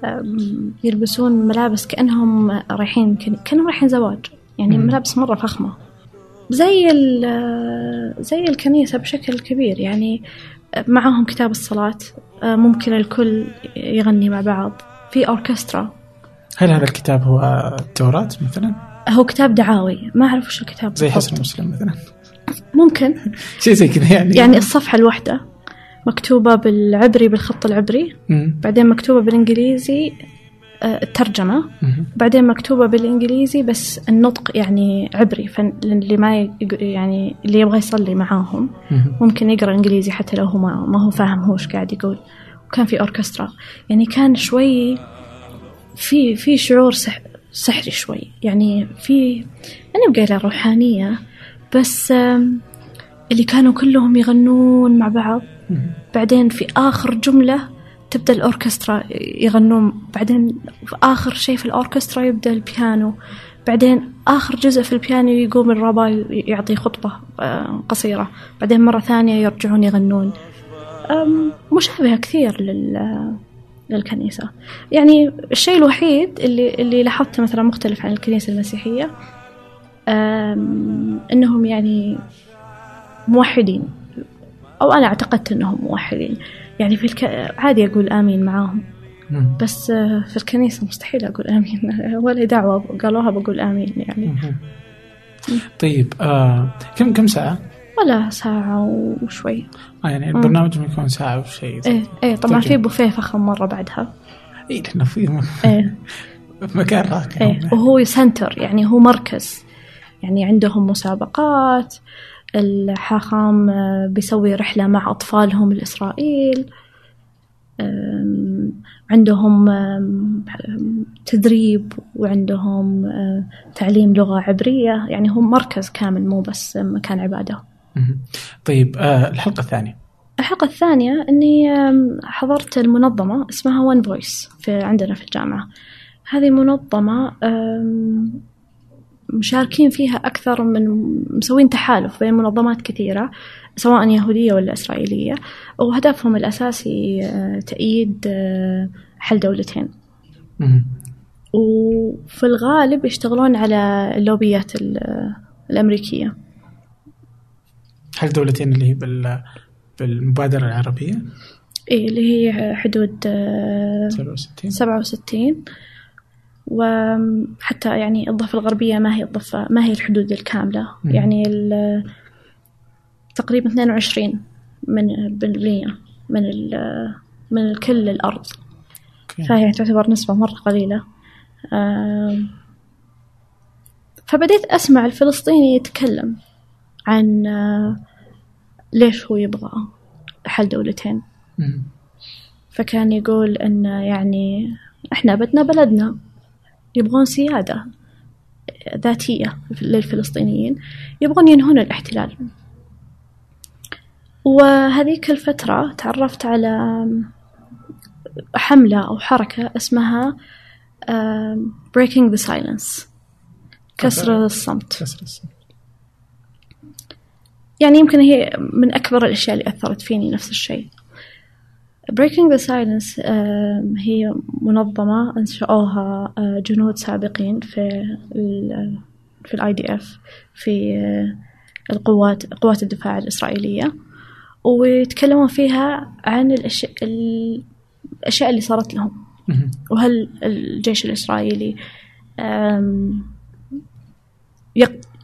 آم، يلبسون ملابس كأنهم رايحين كأنهم رايحين زواج. يعني. ملابس مرة فخمة زي ال- زي الكنيسة بشكل كبير يعني معاهم كتاب الصلاة ممكن الكل يغني مع بعض في أوركسترا هل هذا الكتاب هو التوراة مثلا؟ هو كتاب دعاوي ما أعرف وش الكتاب زي. حسن مسلم مثلا ممكن شيء زي كذا يعني يعني الصفحة الواحدة مكتوبة بالعبري بالخط العبري مم. بعدين مكتوبة بالإنجليزي الترجمة. بعدين مكتوبة بالإنجليزي بس النطق يعني عبري فاللي ما يعني اللي يبغى يصلي معاهم مم. ممكن يقرأ إنجليزي حتى لو هو ما, ما هو فاهم هو إيش قاعد يقول. وكان في أوركسترا. يعني كان شوي في في شعور سح سحري شوي. يعني في أنا بقى روحانية بس اللي كانوا كلهم يغنون مع بعض. بعدين في آخر جملة تبدأ الأوركسترا يغنون بعدين في آخر شيء في الأوركسترا يبدأ البيانو بعدين آخر جزء في البيانو يقوم الرابع يعطي خطبة آه، قصيرة بعدين مرة ثانية يرجعون يغنون. مشابهة كثير لل للكنيسة. يعني الشيء الوحيد اللي اللي لاحظته مثلا مختلف عن الكنيسة المسيحية أم، إنهم يعني موحدين أو أنا اعتقدت إنهم موحدين. يعني في الك... عادي أقول آمين معاهم. مم. بس آه، في الكنيسة مستحيل أقول آمين. ولا دعوة قالوها بقول آمين يعني. مم. طيب آه كم كم ساعة؟ ولا ساعة وشوي. آه يعني البرنامج يكون ساعة وشيء زي إيه إيه طبعا طيب. في بوفيه فخم مرة بعدها. اي لأنه في إيه. مكان راقي إيه وهو سنتر يعني هو مركز. يعني عندهم مسابقات الحاخام آه، بيسوي رحلة مع أطفالهم لإسرائيل عندهم تدريب وعندهم آه، تعليم لغة عبرية. يعني هو مركز كامل مو بس مكان عبادة. طيب آه الحلقة الثانية. الحلقة الثانية أني حضرت المنظمة اسمها ون فويس في عندنا في الجامعة. هذه منظمة مشاركين فيها أكثر من مسوين تحالف بين منظمات كثيرة سواء يهودية ولا إسرائيلية. وهدفهم الأساسي آه، تأييد آه، حل دولتين. وفي الغالب يشتغلون على اللوبيات ال- الأمريكية. هل دولتين اللي هي بال بالمبادرة العربية؟ إيه اللي هي حدود آه، 67 سبعة وستين. وحتى يعني الضفة الغربية ما هي الضفة ما هي الحدود الكاملة مم. يعني ال- تقريبا 22 من بالمية من ال- من كل الأرض. فهي تعتبر نسبة مرة قليلة فبديت أسمع الفلسطيني يتكلم عن آه، ليش هو يبغى حل دولتين. فكان يقول إن يعني إحنا بدنا بلدنا يبغون سيادة ذاتية للفلسطينيين يبغون ينهون الاحتلال. وهذيك الفترة تعرفت على حملة أو حركة اسمها Breaking the Silence كسر الصمت. كسر الصمت. يعني يمكن هي من أكبر الأشياء اللي أثرت فيني نفس الشيء. Breaking the Silence هي منظمة أنشأوها آه، جنود سابقين في ال في ال IDF في آه، القوات قوات الدفاع الإسرائيلية. ويتكلمون فيها عن الأشياء الأشياء اللي صارت لهم. وهل الجيش الإسرائيلي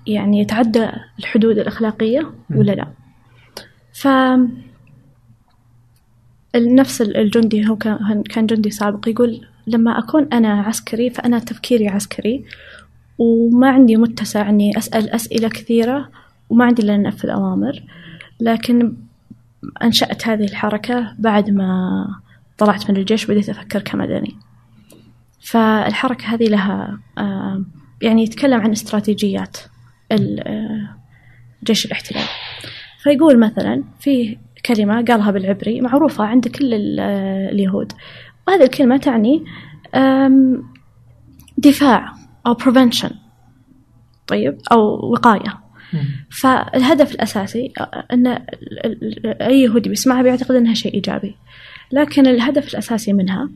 يعني يتعدى الحدود الأخلاقية ولا لا. ف نفس الجندي هو كان جندي سابق يقول لما أكون أنا عسكري فأنا تفكيري عسكري وما عندي متسع إني أسأل أسئلة كثيرة وما عندي إلا ننفذ أوامر. لكن أنشأت هذه الحركة بعد ما طلعت من الجيش وبديت أفكر كمدني. فالحركة هذه لها يعني يتكلم عن استراتيجيات آه، جيش الاحتلال. فيقول مثلا في كلمة قالها بالعبري معروفة عند كل ال- آه، اليهود وهذه الكلمة تعني دفاع أو prevention طيب أو وقاية. فالهدف الأساسي أن ال- ال- أي يهودي بيسمعها بيعتقد أنها شيء إيجابي لكن الهدف الأساسي منها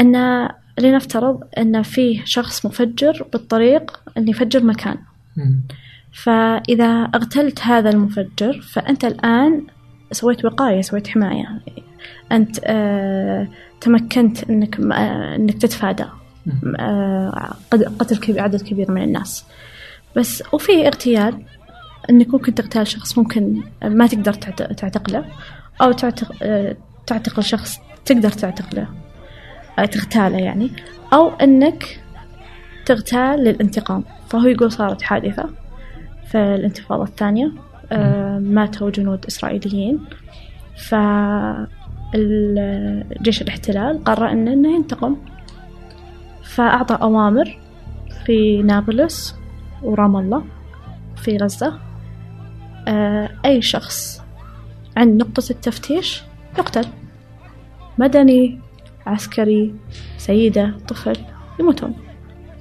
أن لنفترض أن فيه شخص مفجر بالطريق أن يفجر مكان. فإذا اغتلت هذا المفجر فأنت الآن سويت وقاية سويت حماية. أنت آه تمكنت أنك آه أنك تتفادى آه، قتل كبير عدد كبير من الناس. بس وفي اغتيال إنك ممكن تغتال شخص ممكن ما تقدر تعت- تعتقله أو تعتق... آه، تعتقل شخص تقدر تعتقله آه، تغتاله يعني. أو إنك تغتال للانتقام. فهو يقول صارت حادثة في الانتفاضة الثانية. ماتوا جنود إسرائيليين. فالجيش الاحتلال قرر إنه إنه ينتقم. فأعطى أوامر في نابلس ورام الله في غزة. آه، أي شخص عند نقطة التفتيش يقتل. مدني عسكري سيدة طفل يموتون.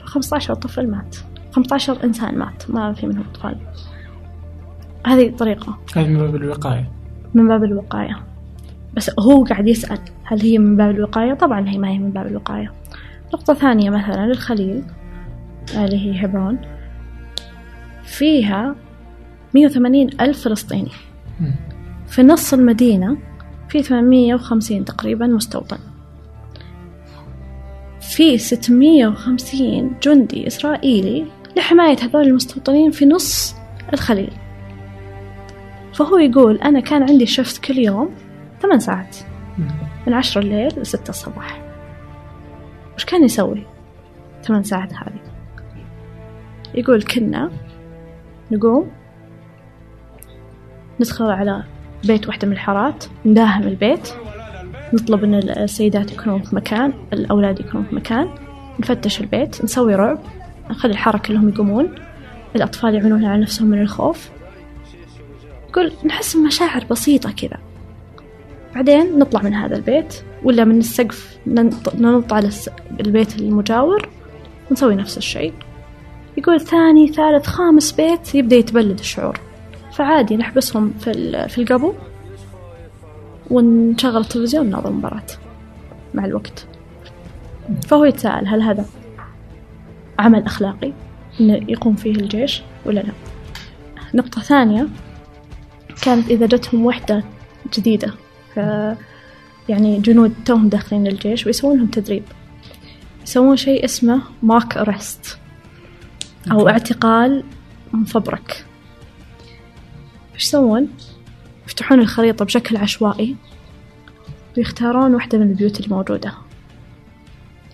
15 طفل مات. 15 إنسان مات. ما في منهم أطفال هذه طريقة. هذه من باب الوقاية. من باب الوقاية. بس هو قاعد يسأل هل هي من باب الوقاية؟ طبعا هي ما هي من باب الوقاية. نقطة ثانية مثلا الخليل اللي هي هبرون فيها 180 ألف فلسطيني. في نص المدينة في 850 تقريبا مستوطن. في 650 جندي إسرائيلي لحماية هذول المستوطنين في نص الخليل. فهو يقول أنا كان عندي شفت كل يوم ثمان ساعات. من عشرة الليل لستة الصباح. وش كان يسوي ثمان ساعات هذه؟ يقول كنا نقوم ندخل على بيت واحدة من الحارات نداهم البيت نطلب إن السيدات يكونون في مكان الأولاد يكونون في مكان نفتش البيت نسوي رعب نخلي الحارة كلهم يقومون الأطفال يعملون على نفسهم من الخوف. يقول نحس بمشاعر بسيطة كذا. بعدين نطلع من هذا البيت ولا من السقف ننط, على البيت المجاور ونسوي نفس الشيء. يقول ثاني ثالث خامس بيت يبدأ يتبلد الشعور. فعادي نحبسهم في, في القبو ونشغل التلفزيون ونناظر المباراة مع الوقت. فهو يتساءل هل هذا عمل أخلاقي إنه يقوم فيه الجيش ولا لا؟ نقطة ثانية كانت إذا جتهم وحدة جديدة ف يعني جنود توهم داخلين الجيش ويسوون لهم تدريب يسوون شيء اسمه ماك أرست أو. اعتقال مفبرك إيش يسوون؟ يفتحون الخريطة بشكل عشوائي ويختارون واحدة من البيوت الموجودة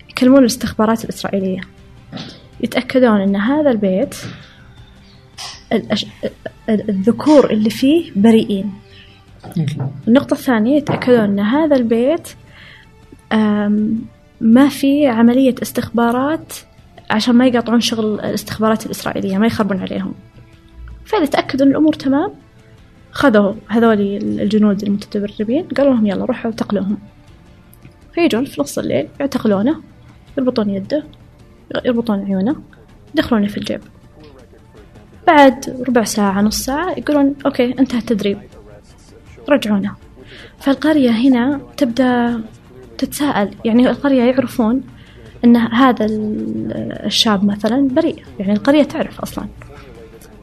يكلمون الاستخبارات الإسرائيلية يتأكدون أن هذا البيت الذكور اللي فيه بريئين. النقطة الثانية يتأكدون أن هذا البيت ما في عملية استخبارات عشان ما يقاطعون شغل الاستخبارات الإسرائيلية ما يخربون عليهم. فإذا تأكدوا أن الأمور تمام خذوا هذول الجنود المتدربين قالوا لهم يلا روحوا اعتقلوهم فيجون في نص الليل يعتقلونه يربطون يده يربطون عيونه يدخلونه في الجيب. بعد ربع ساعة نص ساعة يقولون okay انتهى التدريب. رجعونا. فالقرية هنا تبدأ تتساءل يعني القرية يعرفون أن هذا ال- الشاب مثلا بريء يعني القرية تعرف أصلا.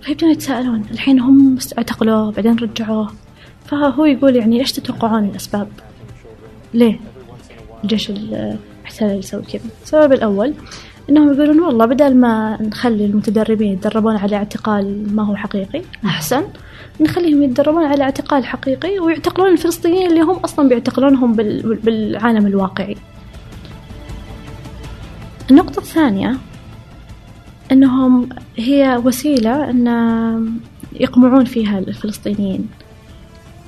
فيبدون يتساءلون. الحين هم اعتقلوه بعدين رجعوه فهو يقول يعني إيش تتوقعون الأسباب؟ ليه؟ الجيش الاحتلال يسوي كذا. السبب الأول إنهم يقولون والله بدل ما نخلي المتدربين يتدربون على اعتقال ما هو حقيقي أحسن. نخليهم يتدربون على اعتقال حقيقي ويعتقلون الفلسطينيين اللي هم أصلا بيعتقلونهم بال- بالعالم الواقعي. النقطة الثانية أنهم هي وسيلة أن يقمعون فيها الفلسطينيين.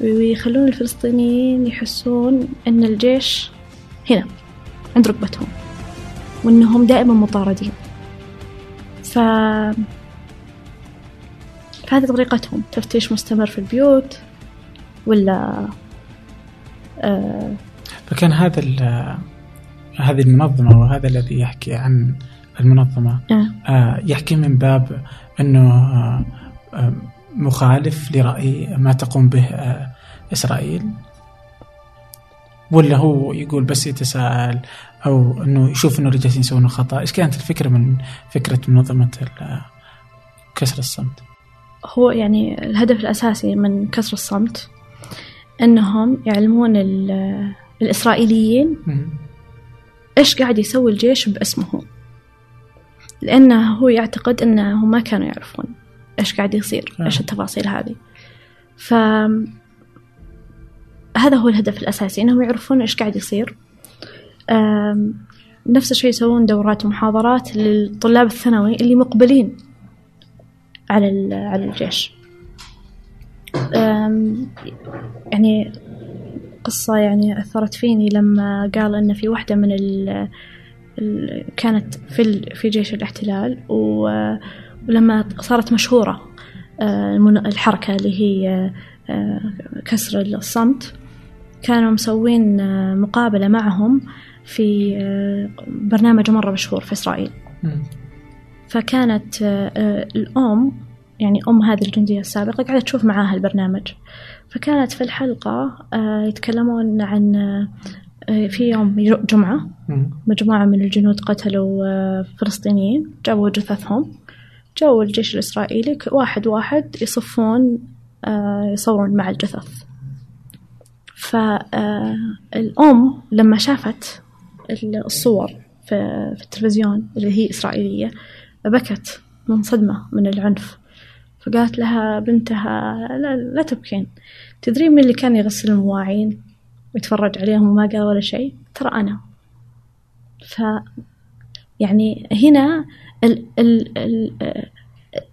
ويخلون الفلسطينيين يحسون أن الجيش هنا عند ركبتهم. وأنهم دائما مطاردين. ف فهذه طريقتهم. تفتيش مستمر في البيوت ولا آه. فكان هذا هذه المنظمة وهذا الذي يحكي عن المنظمة آه. آه، يحكي من باب أنه آه، آه، مخالف لرأي ما تقوم به آه، إسرائيل. ولا هو يقول بس يتساءل أو أنه يشوف أنه الرجال يسوون خطأ. إيش كانت الفكرة من فكرة منظمة ال- كسر الصمت؟ هو يعني الهدف الأساسي من كسر الصمت أنهم يعلمون ال- الإسرائيليين مم. إيش قاعد يسوي الجيش باسمه. هو لأنه هو يعتقد أنهم ما كانوا يعرفون إيش قاعد يصير. إيش التفاصيل هذه. ف هذا هو الهدف الأساسي إنهم يعرفون إيش قاعد يصير. نفس الشيء يسوون دورات ومحاضرات للطلاب الثانوي اللي مقبلين على على الجيش. يعني قصة يعني أثرت فيني لما قال إن في واحدة من ال كانت في في جيش الاحتلال ولما صارت مشهورة آه، الحركة اللي هي آه، كسر الصمت كانوا مسوين آه، مقابلة معهم في آه، برنامج مرة مشهور في إسرائيل. فكانت آه، آه، الأم يعني أم هذه الجندية السابقة قاعدة تشوف معاها البرنامج. فكانت في الحلقة يتكلمون عن في يوم جمعة. مجموعة من الجنود قتلوا فلسطينيين. جابوا جثثهم. جو الجيش الإسرائيلي. واحد واحد يصفون يصورون مع الجثث. فالأم لما شافت الصور في التلفزيون اللي هي إسرائيلية. بكت من صدمة من العنف. فقالت لها بنتها لا, لا تبكين. تدرين مين اللي كان يغسل المواعين ويتفرج عليهم وما قال ولا شيء؟ ترى أنا. ف يعني هنا ال ال ال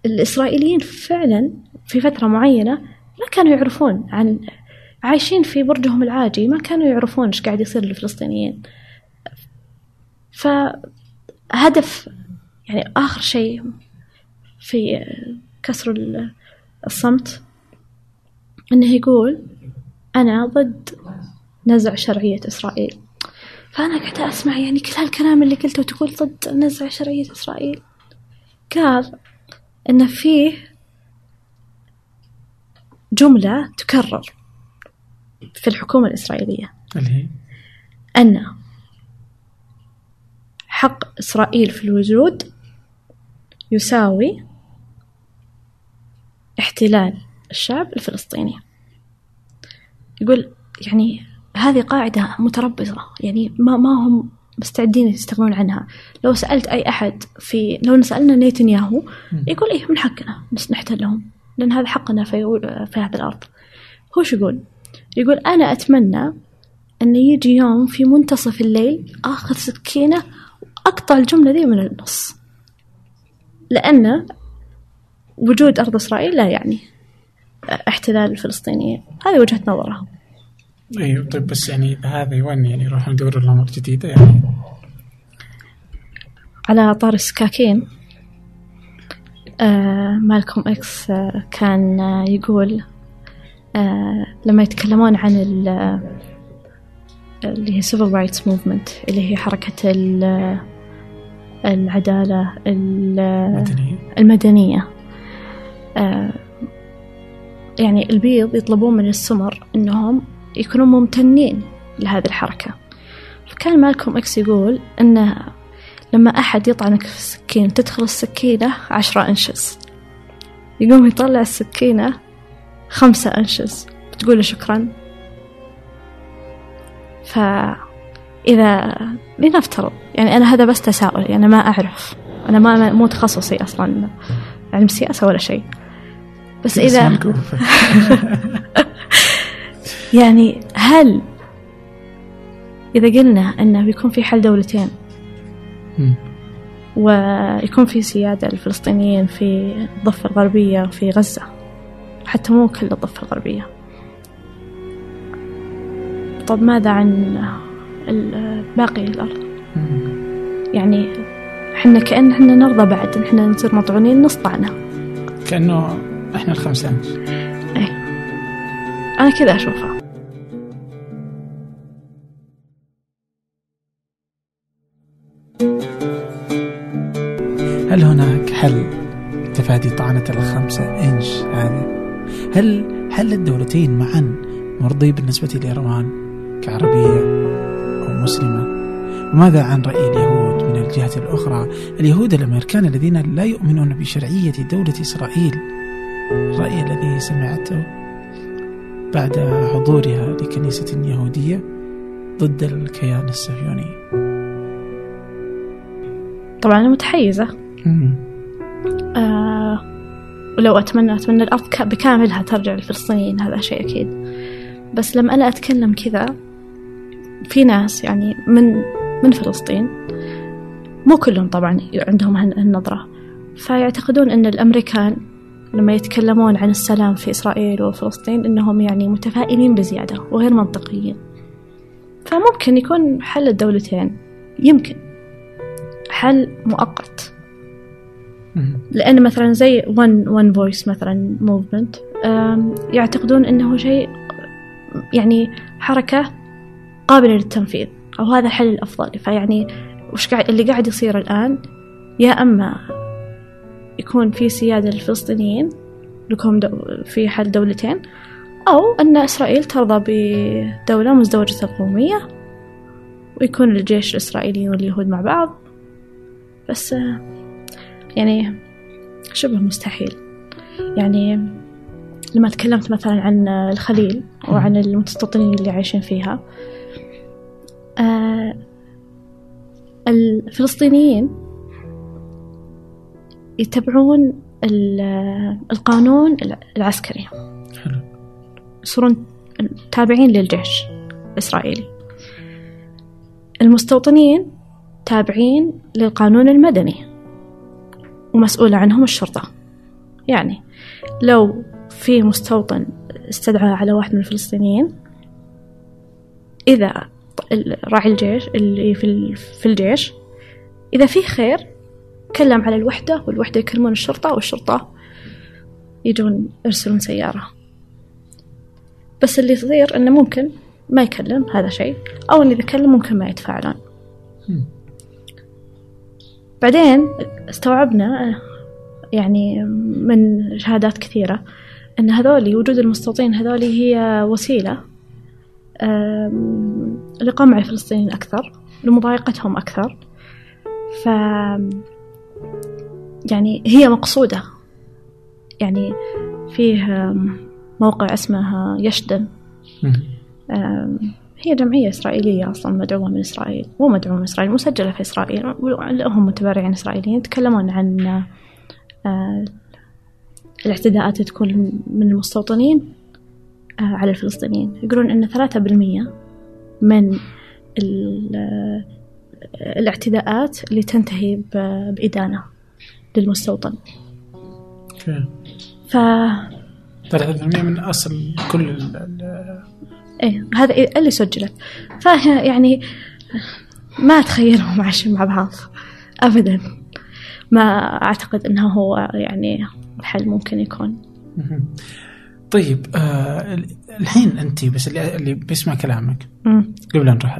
الإسرائيليين فعلا في فترة معينة ما كانوا يعرفون عن عايشين في برجهم العاجي ما كانوا يعرفون إيش قاعد يصير للفلسطينيين. فهدف يعني آخر شيء في كسر ال- الصمت إنه يقول أنا ضد نزع شرعية إسرائيل. فأنا قاعدة أسمع يعني كل هالكلام اللي قلته وتقول ضد نزع شرعية إسرائيل. قال إن فيه جملة تكرر في الحكومة الإسرائيلية. اللي هي؟ أن حق إسرائيل في الوجود يساوي احتلال الشعب الفلسطيني. يقول يعني هذه قاعدة متربصة يعني ما ما هم مستعدين يستغنون عنها. لو سألت أي أحد في لو سألنا نيتنياهو يقول إيه من حقنا بس نحتلهم لأن هذا حقنا في في هذه الأرض. هو شو يقول؟ يقول أنا أتمنى أن يجي يوم في منتصف الليل آخذ سكينة وأقطع الجملة ذي من النص. لأن وجود أرض إسرائيل لا يعني احتلال الفلسطينيين. هذه وجهة نظره أيوه طيب بس يعني هذا وين يعني يروحون يدورون لهم جديدة يعني. على طار السكاكين آه مالكوم إكس آه كان آه يقول آه لما يتكلمون عن ال اللي هي Civil Rights Movement اللي هي حركة ال- العدالة ال- مدنية المدنية. آه يعني البيض يطلبون من السمر إنهم يكونوا ممتنين لهذه الحركة. فكان مالكوم إكس يقول إنه لما أحد يطعنك في السكين تدخل السكينة عشرة inches. يقوم يطلع السكينة خمسة inches. بتقول له شكرا. فإذا لنفترض يعني أنا هذا بس تساؤل يعني ما أعرف أنا ما مو تخصصي أصلا علم سياسة ولا شيء بس إذا. يعني هل إذا قلنا أنه بيكون في حل دولتين. ويكون في سيادة للفلسطينيين في الضفة الغربية وفي غزة حتى مو كل الضفة الغربية طب ماذا عن باقي الأرض. يعني إحنا كأن إحنا نرضى بعد إحنا نصير مطعونين نص طعنة كأنه إحنا الخمسة. انش أنا كذا أشوفها. هل هناك حل تفادي طعنة الخمسة؟ إنش هذه؟ هل هل الدولتين معا مرضي بالنسبة لإيران كعربية؟ أو مسلمة؟ وماذا عن رأي اليهود من الجهة الأخرى؟ اليهود الأمريكان الذين لا يؤمنون بشرعية دولة إسرائيل. الرأي الذي سمعته بعد حضورها لكنيسة يهودية ضد الكيان الصهيوني. طبعا أنا متحيزة. آه ولو أتمنى أتمنى الأرض بكاملها ترجع للفلسطينيين هذا شيء أكيد. بس لما أنا أتكلم كذا في ناس يعني من من فلسطين مو كلهم طبعا عندهم هالنظرة. فيعتقدون أن الأمريكان لما يتكلمون عن السلام في إسرائيل وفلسطين إنهم يعني متفائلين بزيادة وغير منطقيين. فممكن يكون حل الدولتين يمكن. حل مؤقت. لأن مثلا زي one, one voice مثلا movement يعتقدون أنه شيء يعني حركة قابلة للتنفيذ أو هذا الحل الأفضل. فيعني وش قاعد اللي قاعد يصير الآن يا أما يكون في سيادة للفلسطينيين لكم في حل دولتين أو أن إسرائيل ترضى بدولة مزدوجة القومية ويكون الجيش الإسرائيلي واليهود مع بعض. بس يعني شبه مستحيل. يعني لما تكلمت مثلا عن الخليل وعن المستوطنين اللي عايشين فيها آه، الفلسطينيين يتبعون القانون العسكري. حلو. يصيرون تابعين للجيش الإسرائيلي. المستوطنين تابعين للقانون المدني ومسؤولة عنهم الشرطة. يعني لو في مستوطن استدعى على واحد من الفلسطينيين إذا راعي الجيش اللي في الجيش. إذا في خير كلم على الوحدة والوحدة يكلمون الشرطة والشرطة يجون يرسلون سيارة. بس اللي يصير إنه ممكن ما يكلم هذا شيء أو إن إذا كلم ممكن ما يتفاعلون. بعدين استوعبنا يعني من شهادات كثيرة أن هذولي وجود المستوطنين هذولي هي وسيلة. لقمع الفلسطينيين أكثر لمضايقتهم أكثر. ف يعني هي مقصودة. يعني فيه موقع اسمه يشدن. هي جمعية إسرائيلية أصلا مدعومة من إسرائيل. مو مدعومة من إسرائيل مسجلة في إسرائيل. لهم متبرعين إسرائيليين يتكلمون عن آه، الاعتداءات تكون من المستوطنين. على الفلسطينيين. يقولون أن ثلاثة بالمية من الاعتداءات اللي تنتهي بإدانة للمستوطن. ف 3% من أصل كل ال إيه هذا اللي سجلت فيعني ما أتخيلهم عايشين مع بعض أبدا. ما أعتقد أنه هو يعني الحل ممكن يكون. طيب آه الحين أنت بس اللي, اللي بيسمع كلامك. قبل أن نروح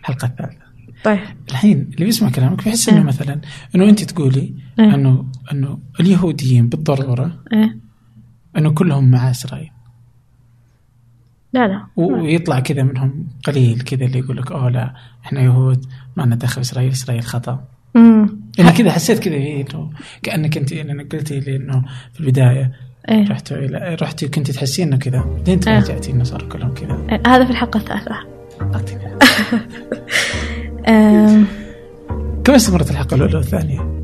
الحلقة الثالثة. طيب. الحين اللي بيسمع كلامك بيحس إنه إيه. مثلا إنه أنت تقولي إيه؟ انه إنه اليهوديين بالضرورة إيه؟ إنه كلهم مع إسرائيل. لا لا. ويطلع كذا منهم قليل كذا اللي يقول لك أوه لا إحنا يهود ما لنا دخل إسرائيل إسرائيل خطأ. امم أنا كذا حسيت كذا إنه كأنك أنت انك قلتي لي إنه في البداية إيه؟ رحتوا إلى رحتي كنت تحسين انه كذا؟ بعدين تراجعتي انه صاروا كلهم كذا؟ إيه؟ هذا في الحلقة الثالثة. كم استمرت الحلقة الأولى والثانية؟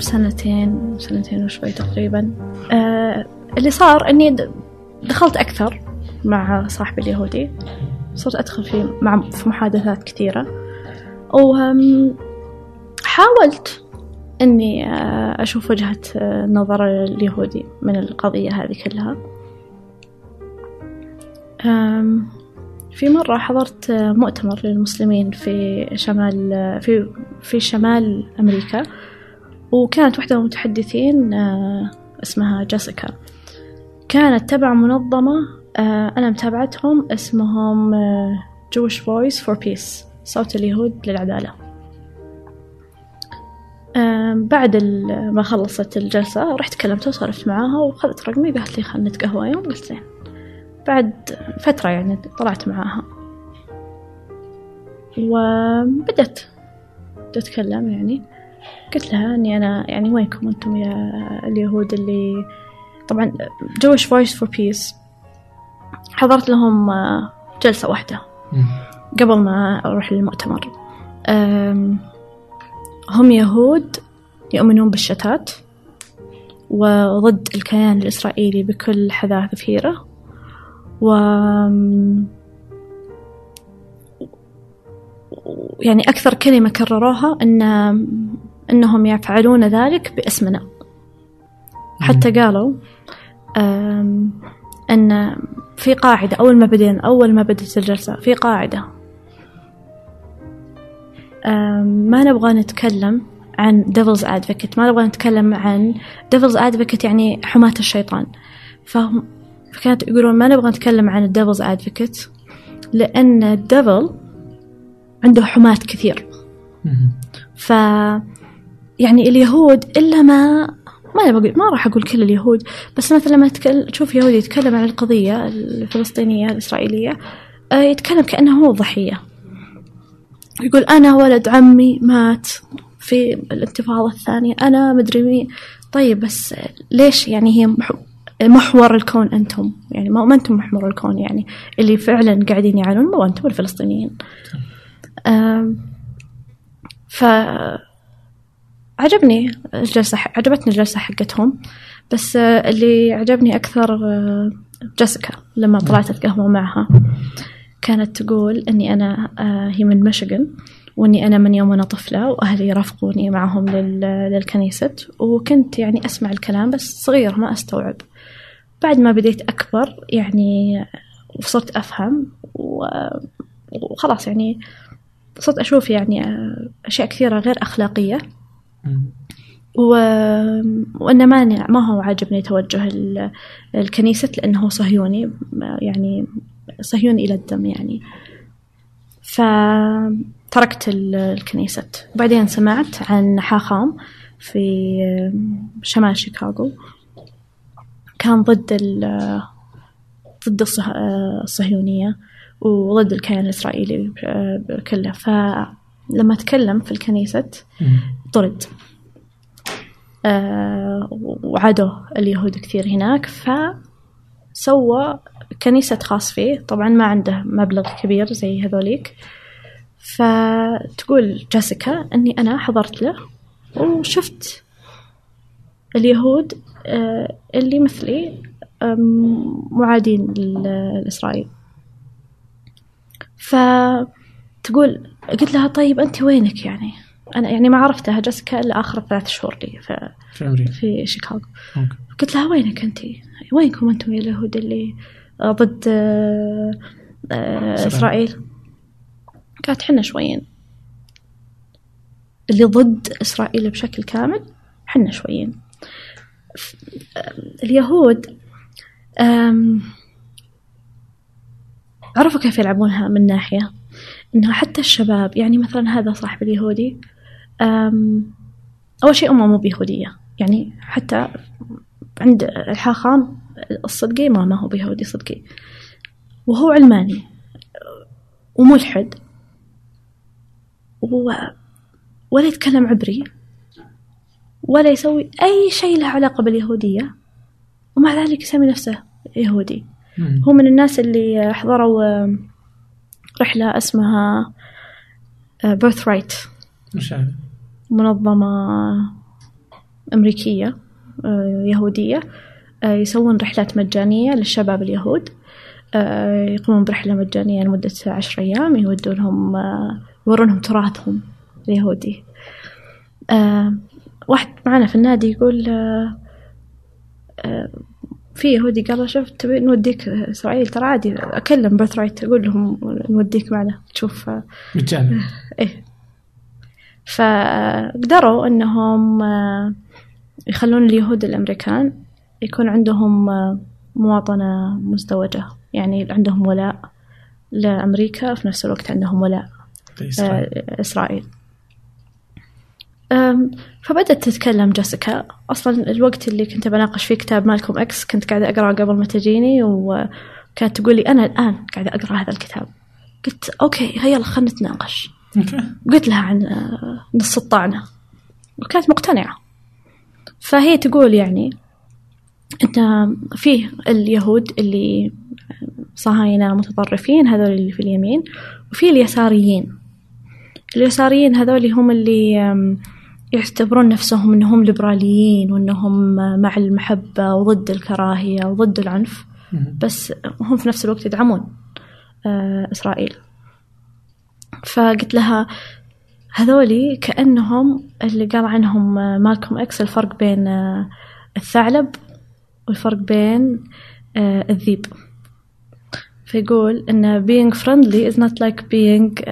سنتين سنتين وشوي تقريبا. أه اللي صار إني دخلت أكثر مع صاحبي اليهودي. صرت أدخل في مع في محادثات كثيرة. وحاولت إني آه، أشوف وجهة آه، نظر اليهودي من القضية هذه كلها. في مرة حضرت مؤتمر للمسلمين في شمال في في شمال أمريكا وكانت واحدة من المتحدثين آه، اسمها جيسيكا. كانت تبع منظمة آه، أنا متابعتهم اسمهم آه، Jewish Voice for Peace صوت اليهود للعدالة. بعد ما خلصت الجلسة رحت كلمتها وصرفت معاها وخذت رقمي قالت لي خلنا نتقهوى يوم قلت زين. بعد فترة يعني طلعت معاها. وبدت تتكلم يعني. قلت لها إني أنا يعني وينكم أنتم يا اليهود اللي طبعا Jewish Voice for Peace حضرت لهم جلسة واحدة. قبل ما أروح للمؤتمر. هم يهود يؤمنون بالشتات وضد الكيان الإسرائيلي بكل حذافيره و يعني أكثر كلمة كرروها أن أنهم يفعلون ذلك باسمنا. حتى قالوا أن في قاعدة أول ما بدينا أول ما بدت الجلسة في قاعدة ما نبغى نتكلم عن devil's advocate ما نبغى نتكلم عن devil's advocate يعني حماة الشيطان. فهم فكانت يقولون ما نبغى نتكلم عن devil's advocate لأن الديفل عنده حماة كثير. ف يعني اليهود إلا ما ما بقول ما راح أقول كل اليهود بس مثلا لما تشوف يهودي يتكلم عن القضية الفلسطينية الإسرائيلية آه، يتكلم كأنه هو ضحية. يقول أنا ولد عمي مات في الانتفاضة الثانية. أنا مدري مين. طيب بس ليش يعني هي محور الكون أنتم؟ يعني ما أنتم محور الكون يعني اللي فعلا قاعدين يعانون مو أنتم الفلسطينيين. ف عجبني الجلسة عجبتني الجلسة حقتهم. بس اللي عجبني أكثر آه، جيسيكا لما طلعت أتقهوى معها. كانت تقول إني أنا آه، هي من ميشيغان وإني أنا من يوم أنا طفلة وأهلي رافقوني معهم للكنيسة وكنت يعني أسمع الكلام بس صغير ما أستوعب. بعد ما بديت أكبر يعني وصرت أفهم وخلاص يعني صرت أشوف يعني أشياء كثيرة غير أخلاقية. و... وأنه ما ما هو عاجبني توجه الكنيسة لأنه صهيوني يعني صهيوني إلى الدم يعني. فتركت الكنيسة وبعدين سمعت عن حاخام في شمال شيكاغو. كان ضد ضد الصهيونية وضد الكيان الإسرائيلي كله. فلما تكلم في الكنيسة طرد. آه، وعادوا اليهود كثير هناك. فسوى كنيسة خاص فيه. طبعا ما عنده مبلغ كبير زي هذوليك. فتقول جيسيكا أني أنا حضرت له وشفت اليهود آه، اللي مثلي معادين لإسرائيل. فتقول قلت لها طيب أنت وينك يعني؟ أنا يعني ما عرفتها جيسيكا إلا آخر ثلاث شهور لي في, في أمريكا في شيكاغو. قلت لها وينك أنت؟ وينكم أنتم يا اليهود اللي ضد آه، آه، إسرائيل؟ قالت حنا شويين. اللي ضد إسرائيل بشكل كامل حنا شويين. اليهود عرفوا كيف يلعبونها من ناحية؟ إنه حتى الشباب يعني مثلا هذا صاحب اليهودي أول شيء أمه مو بيهودية. يعني حتى عند الحاخام الصدقي ما ما هو بيهودي صدقي. وهو علماني وملحد. ولا يتكلم عبري ولا يسوي أي شيء له علاقة باليهودية. ومع ذلك يسمي نفسه يهودي. مم. هو من الناس اللي حضروا رحلة اسمها بيرث رايت منظمة أمريكية آه، يهودية آه، يسوون رحلات مجانية للشباب اليهود آه، يقومون برحلة مجانية لمدة عشر أيام يودونهم يورونهم تراثهم اليهودي. واحد معنا في النادي يقول في يهودي قال شوف تبي نوديك إسرائيل ترى عادي أكلم بيرث رايت أقول لهم نوديك معنا تشوف مجانا. إيه. فقدروا إنهم يخلون اليهود الأمريكان يكون عندهم مواطنة مزدوجة. يعني عندهم ولاء لأمريكا في نفس الوقت عندهم ولاء لإسرائيل. إسرائيل. فبدأت تتكلم جيسيكا. أصلا الوقت اللي كنت بناقش فيه كتاب مالكم إكس كنت قاعدة أقرأ قبل ما تجيني وكانت تقول لي أنا الآن قاعدة أقرأ هذا الكتاب. قلت okay هيا خلنا نتناقش. قلت لها عن آه، نص الطعنة. وكانت مقتنعة. فهي تقول يعني أن فيه اليهود اللي صهاينة متطرفين هذول اللي في اليمين وفي اليساريين. اليساريين هذول هم اللي يعتبرون نفسهم أنهم ليبراليين وأنهم مع المحبة وضد الكراهية وضد العنف. بس هم في نفس الوقت يدعمون آه، إسرائيل. فقلت لها هذولي كأنهم اللي قال عنهم مالكم إكس الفرق بين آه، الثعلب والفرق بين آه، الذيب. فيقول إن being friendly is not like being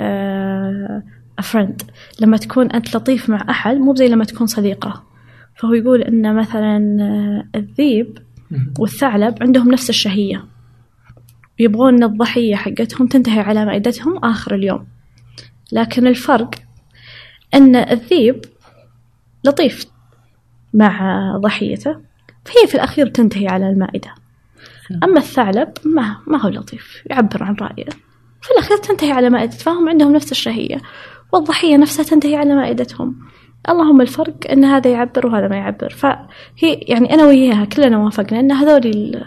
a friend. لما تكون أنت لطيف مع أحد مو زي لما تكون صديقة. فهو يقول إن مثلا الذيب والثعلب عندهم نفس الشهية. يبغون الضحية حقتهم تنتهي على مائدتهم آخر اليوم. لكن الفرق أن الذيب لطيف مع ضحيته فهي في الأخير تنتهي على المائدة. أما الثعلب ما, ما هو لطيف يعبر عن رأيه. في الأخير تنتهي على مائدته فهم عندهم نفس الشهية والضحية نفسها تنتهي على مائدتهم. اللهم الفرق أن هذا يعبر وهذا ما يعبر. فهي يعني أنا وياها كلنا وافقنا أن هذول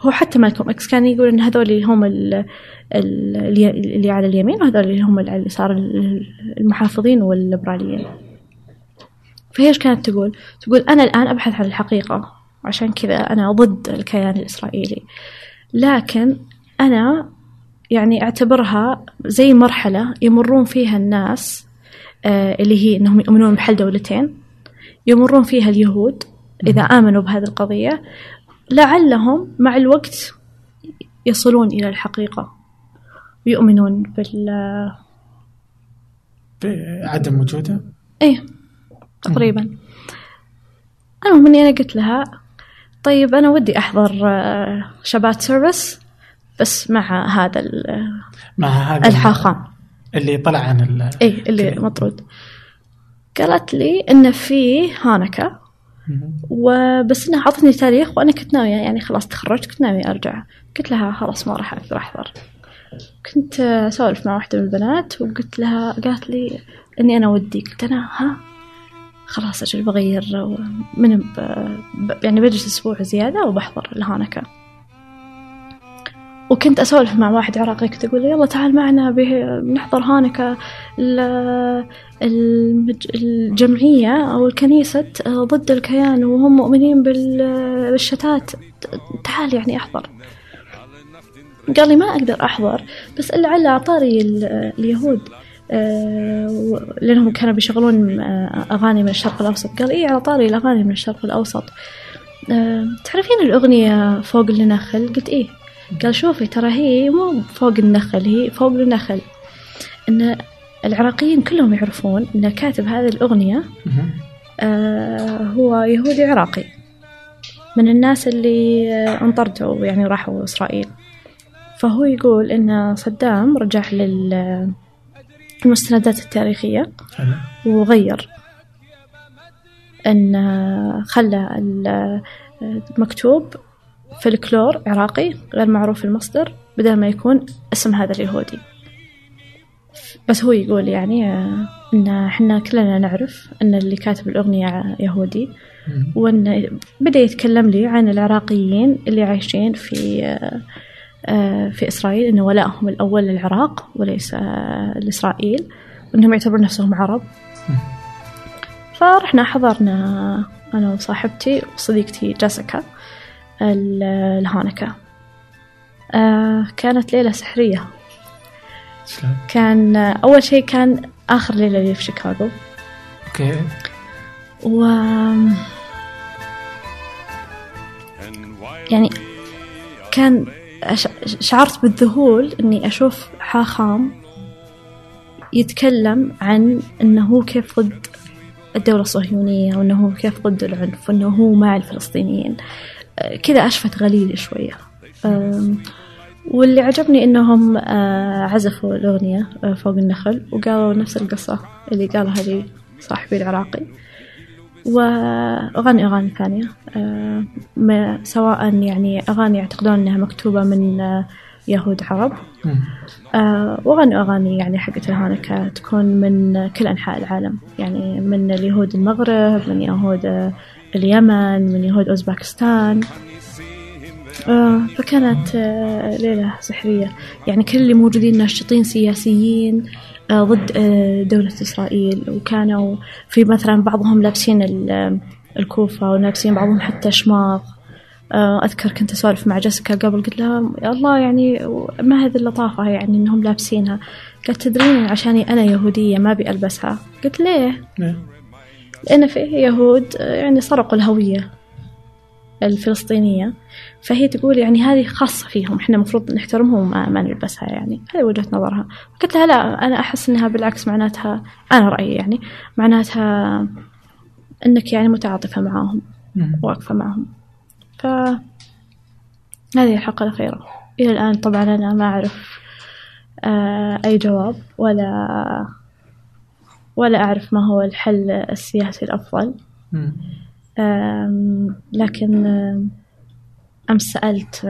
هو حتى مالكم إكس كان يقول إن هذول هم اللي على اليمين وهذول اللي هم اللي على اليسار المحافظين والليبراليين فهي إيش كانت تقول؟ تقول أنا الآن أبحث عن الحقيقة عشان كذا أنا ضد الكيان الإسرائيلي لكن أنا يعني أعتبرها زي مرحلة يمرون فيها الناس آه، اللي هي إنهم يؤمنون بحل دولتين يمرون فيها اليهود إذا آمنوا بهذه القضية لعلهم مع الوقت يصلون إلى الحقيقة. ويؤمنون بال بعدم وجوده؟ إيه تقريبا. المهم إني أنا قلت لها طيب أنا ودي أحضر آه، Shabbat service بس مع هذا مع هذا الحاخام. اللي طلع عن ال اي اللي مطرود. قالت لي انه في حانوكا وبس انها اعطتني تاريخ وأنا كنت ناوية يعني خلاص تخرجت كنت ناوية أرجع. قلت لها خلاص ما راح أقدر أحضر. كنت أسولف مع واحدة من البنات وقلت لها قالت لي إني أنا ودي. قلت أنا ها؟ خلاص أجل بغير من ب... يعني بجلس أسبوع زيادة وبحضر. الهانكا وكنت أسولف مع واحد عراقي كنت أقول له يلا تعال معنا بنحضر هانكا الجمعية أو الكنيسة ضد الكيان وهم مؤمنين بالشتات. تعال يعني أحضر. قال لي ما أقدر أحضر بس إلا على أعطاري اليهود آه، لأنهم كانوا بيشغلون آه، أغاني من الشرق الأوسط. قال إيه على طاري الأغاني من الشرق الأوسط. آه، تعرفين الأغنية فوق النخل قلت إيه قال شوفي ترى هي مو فوق النخل هي فوق النخل. إن العراقيين كلهم يعرفون إن كاتب هذه الأغنية آه هو يهودي عراقي. من الناس اللي انطردوا يعني راحوا إسرائيل. فهو يقول إن صدام رجع للمستندات التاريخية وغير إن خلى المكتوب فلكلور عراقي غير معروف المصدر بدل ما يكون اسم هذا اليهودي بس هو يقول يعني آه، إن إحنا كلنا نعرف إن اللي كاتب الأغنية يهودي وإن بدأ يتكلم لي عن العراقيين اللي عايشين في آه، آه، في إسرائيل ان ولائهم الأول للعراق وليس لإسرائيل وإنهم يعتبرون نفسهم عرب. فرحنا حضرنا أنا وصاحبتي وصديقتي جاسكا الهانكا آه كانت ليلة سحرية. كان أول شيء كان آخر ليلة لي في شيكاغو. أوكي. و يعني كان شعرت بالذهول إني أشوف حاخام يتكلم عن إنه هو كيف ضد الدولة الصهيونية وإنه هو كيف ضد العنف وإنه هو مع الفلسطينيين. كذا أشفت غليلي شوية. واللي عجبني إنهم آه، عزفوا الأغنية آه، فوق النخل وقالوا نفس القصة اللي قالها لي صاحبي العراقي. وأغاني أغاني ثانية آه، سواء يعني أغاني يعتقدون أنها مكتوبة من يهود عرب. وأغاني أغاني يعني حقت الهانكا تكون من كل أنحاء العالم. يعني من اليهود المغرب من يهود اليمن من يهود أوزباكستان آه فكانت آه ليلة سحرية. يعني كل اللي موجودين ناشطين سياسيين آه، ضد آه، دولة إسرائيل. وكانوا في مثلا بعضهم لابسين ال- الكوفة ولابسين بعضهم حتى شماغ. آه، أذكر كنت أسولف مع جيسيكا قبل قلت لها يا الله يعني ما هذه اللطافة يعني إنهم لابسينها. قالت تدرين عشاني أنا يهودية ما أبي ألبسها. قلت ليه؟ لأن في يهود آه، يعني سرقوا الهوية الفلسطينية. فهي تقول يعني هذه خاصة فيهم إحنا المفروض نحترمهم وما ما نلبسها يعني. هذه وجهة نظرها. قلت لها لا أنا أحس إنها بالعكس معناتها أنا رأيي يعني معناتها إنك يعني متعاطفة معاهم. واقفة معهم ف هذه الحلقة الأخيرة. إلى الآن طبعا أنا ما أعرف آه، أي جواب ولا ولا أعرف ما هو الحل السياسي الأفضل. لكن أمس سألت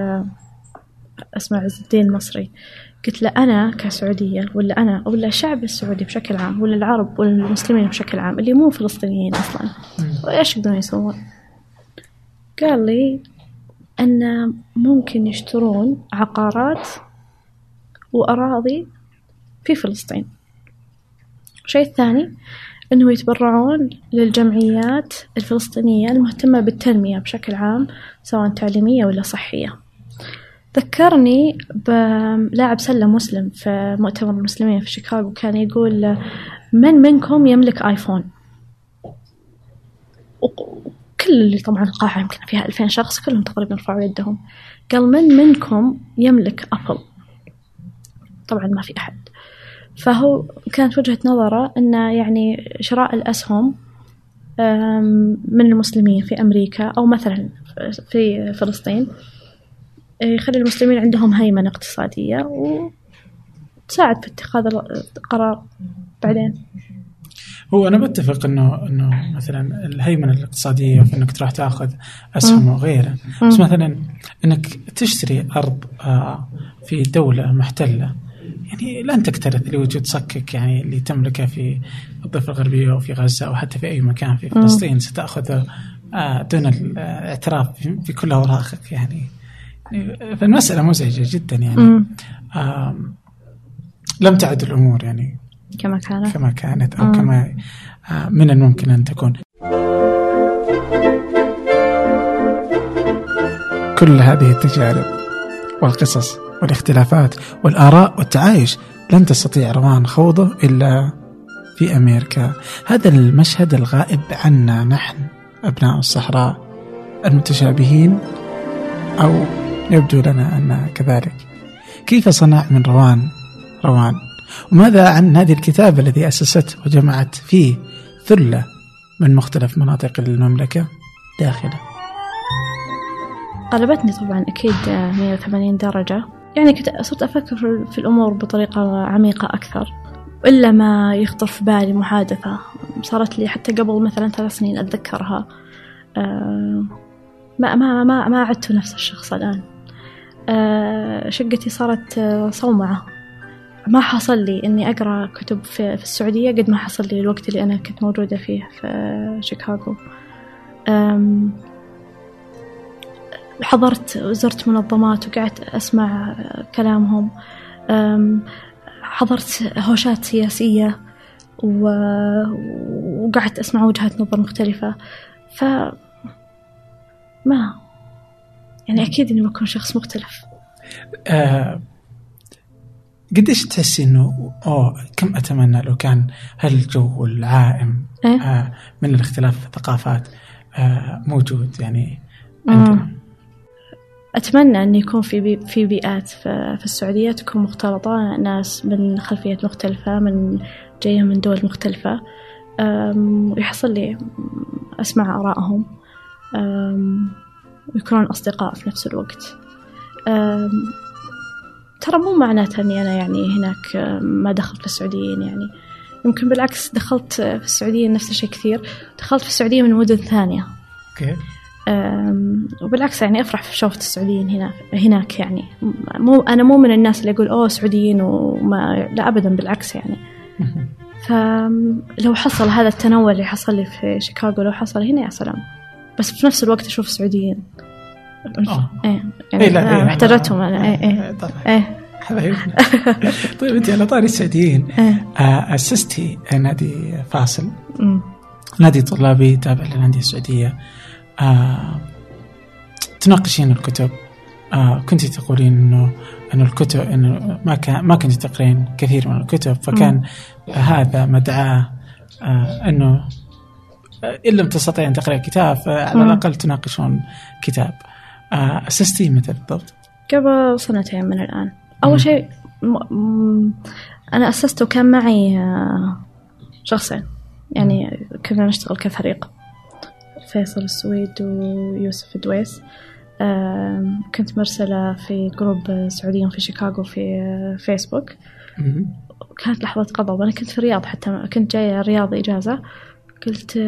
أسمع عز الدين المصري قلت له أنا كسعودية ولا أنا ولا الشعب السعودي بشكل عام ولا العرب ولا المسلمين بشكل عام اللي مو فلسطينيين أصلا. إيش يقدرون يسوون؟ قال لي أن ممكن يشترون عقارات وأراضي في فلسطين. الشيء الثاني أنه يتبرعون للجمعيات الفلسطينية المهتمة بالتنمية بشكل عام سواء تعليمية ولا صحية. ذكرني بلاعب سلة مسلم في مؤتمر المسلمين في شيكاغو كان يقول من منكم يملك آيفون؟ وكل اللي طبعا القاعة يمكن فيها ألفين شخص كلهم تقريبا رفعوا يدهم. قال من منكم يملك أبل؟ طبعا ما في أحد. فهو كانت وجهة نظره أن يعني شراء الأسهم من المسلمين في أمريكا أو مثلا في فلسطين يخلي المسلمين عندهم هيمنة اقتصادية وتساعد في اتخاذ القرار بعدين؟ هو أنا بتفق انه إنه مثلا الهيمنة الاقتصادية في إنك تروح تأخذ أسهم وغيره. بس مثلا إنك تشتري أرض آه، في دولة محتلة يعني لن تكترث لوجود صكك يعني اللي تملكه في الضفة الغربية أو في غزة أو حتى في أي مكان في فلسطين. ستاخذه آه، دون الاعتراف في- كل أوراقك يعني. يعني فالمسألة مزعجة جدا يعني. لم تعد الأمور يعني كما كان كما كانت مم. كما آه، من الممكن أن تكون. كل هذه التجارب والقصص والاختلافات والآراء والتعايش. لن تستطيع روان خوضه إلا في أمريكا. هذا المشهد الغائب عنا نحن أبناء الصحراء المتشابهين أو يبدو لنا أن كذلك. كيف صنع من روان؟ روان وماذا عن هذه الكتابة الذي أسست وجمعت فيه ثلة من مختلف مناطق المملكة؟ داخلة. قلبتني طبعا أكيد 180 درجة. يعني كنت صرت أفكر في- الأمور بطريقة عميقة أكثر إلا ما يخطر في بالي محادثة صارت لي حتى قبل مثلا ثلاث سنين أتذكرها. آه، ما ما ما ما عدت نفس الشخص الآن. آه، شقتي صارت آه، صومعة. ما حصل لي إني أقرأ كتب في, في السعودية قد ما حصل لي الوقت اللي أنا كنت موجودة فيه في شيكاغو. حضرت زرت منظمات وقعدت أسمع كلامهم. أم، حضرت هوشات سياسية وقعدت أسمع وجهات نظر مختلفة. ف ما يعني أكيد إني بكون شخص مختلف. آه قديش تحسي إنه أوه كم أتمنى لو كان هالجو العائم إيه؟ آه من الاختلاف في الثقافات آه موجود يعني. عندنا؟ أتمنى أن يكون في بي في بيئات في, السعودية تكون مختلطة ناس من خلفيات مختلفة من جاية من دول مختلفة. ويحصل لي أسمع آرائهم. ويكونون أصدقاء في نفس الوقت. ترى مو معناته أني أنا يعني هناك ما دخلت في السعوديين يعني. يمكن بالعكس دخلت في السعودية نفس الشيء كثير. دخلت في السعودية من مدن ثانية. أم، وبالعكس يعني أفرح في شوفة السعوديين هنا هناك يعني. مو أنا مو من الناس اللي يقول أوه سعوديين وما لا ابدا بالعكس يعني. فلو حصل هذا التنوع اللي حصل لي في شيكاغو لو حصل هنا يا سلام. بس في نفس الوقت أشوف سعوديين آه. إيه إيه يعني لا أنا إيه محتاجتهم أنا. إيه إيه طبعا. إيه. حبايبنا طيب انت على طاري السعوديين إيه. آه، أسستي نادي فاصل. نادي طلابي تابع للأندية السعودية. آه، تناقشين الكتب آه، كنت تقولين انه إنه الكتب إنه ما كان ما كنت تقرين كثير من الكتب فكان هذا مدعاة آه، إنه إن لم تستطيع أن تقرا كتاب فعلى مم. الأقل تناقشون كتاب آه، أسستي متى بالضبط؟ قبل سنتين من الآن مم. أول شيء م- م- أنا أسست وكان معي آه، شخصين يعني كنا نشتغل كفريق فيصل السويد ويوسف الدويس آم، كنت مرسلة في group سعوديين في شيكاغو في آه، فيسبوك. كانت لحظة غضب أنا كنت في الرياض حتى كنت جاية الرياض إجازة. قلت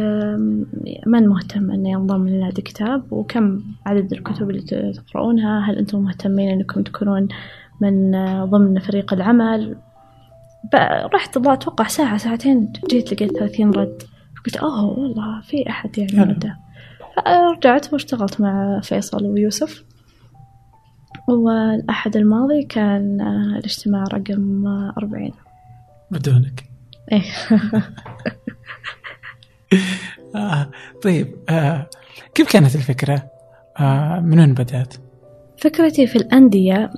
من مهتم أني أنضم لنادي كتاب وكم عدد الكتب اللي تقرؤونها؟ هل أنتم مهتمين أنكم تكونون من آه، ضمن فريق العمل؟ رحت الله أتوقع ساعة ساعتين جيت لقيت 30 رد. قلت أوه والله في أحد يعني. رده رجعت واشتغلت مع فيصل ويوسف والأحد الماضي كان آه، الاجتماع رقم 40 بدونك إيه آه طيب آه كيف كانت الفكرة؟ آه من وين بدأت؟ فكرتي في الأندية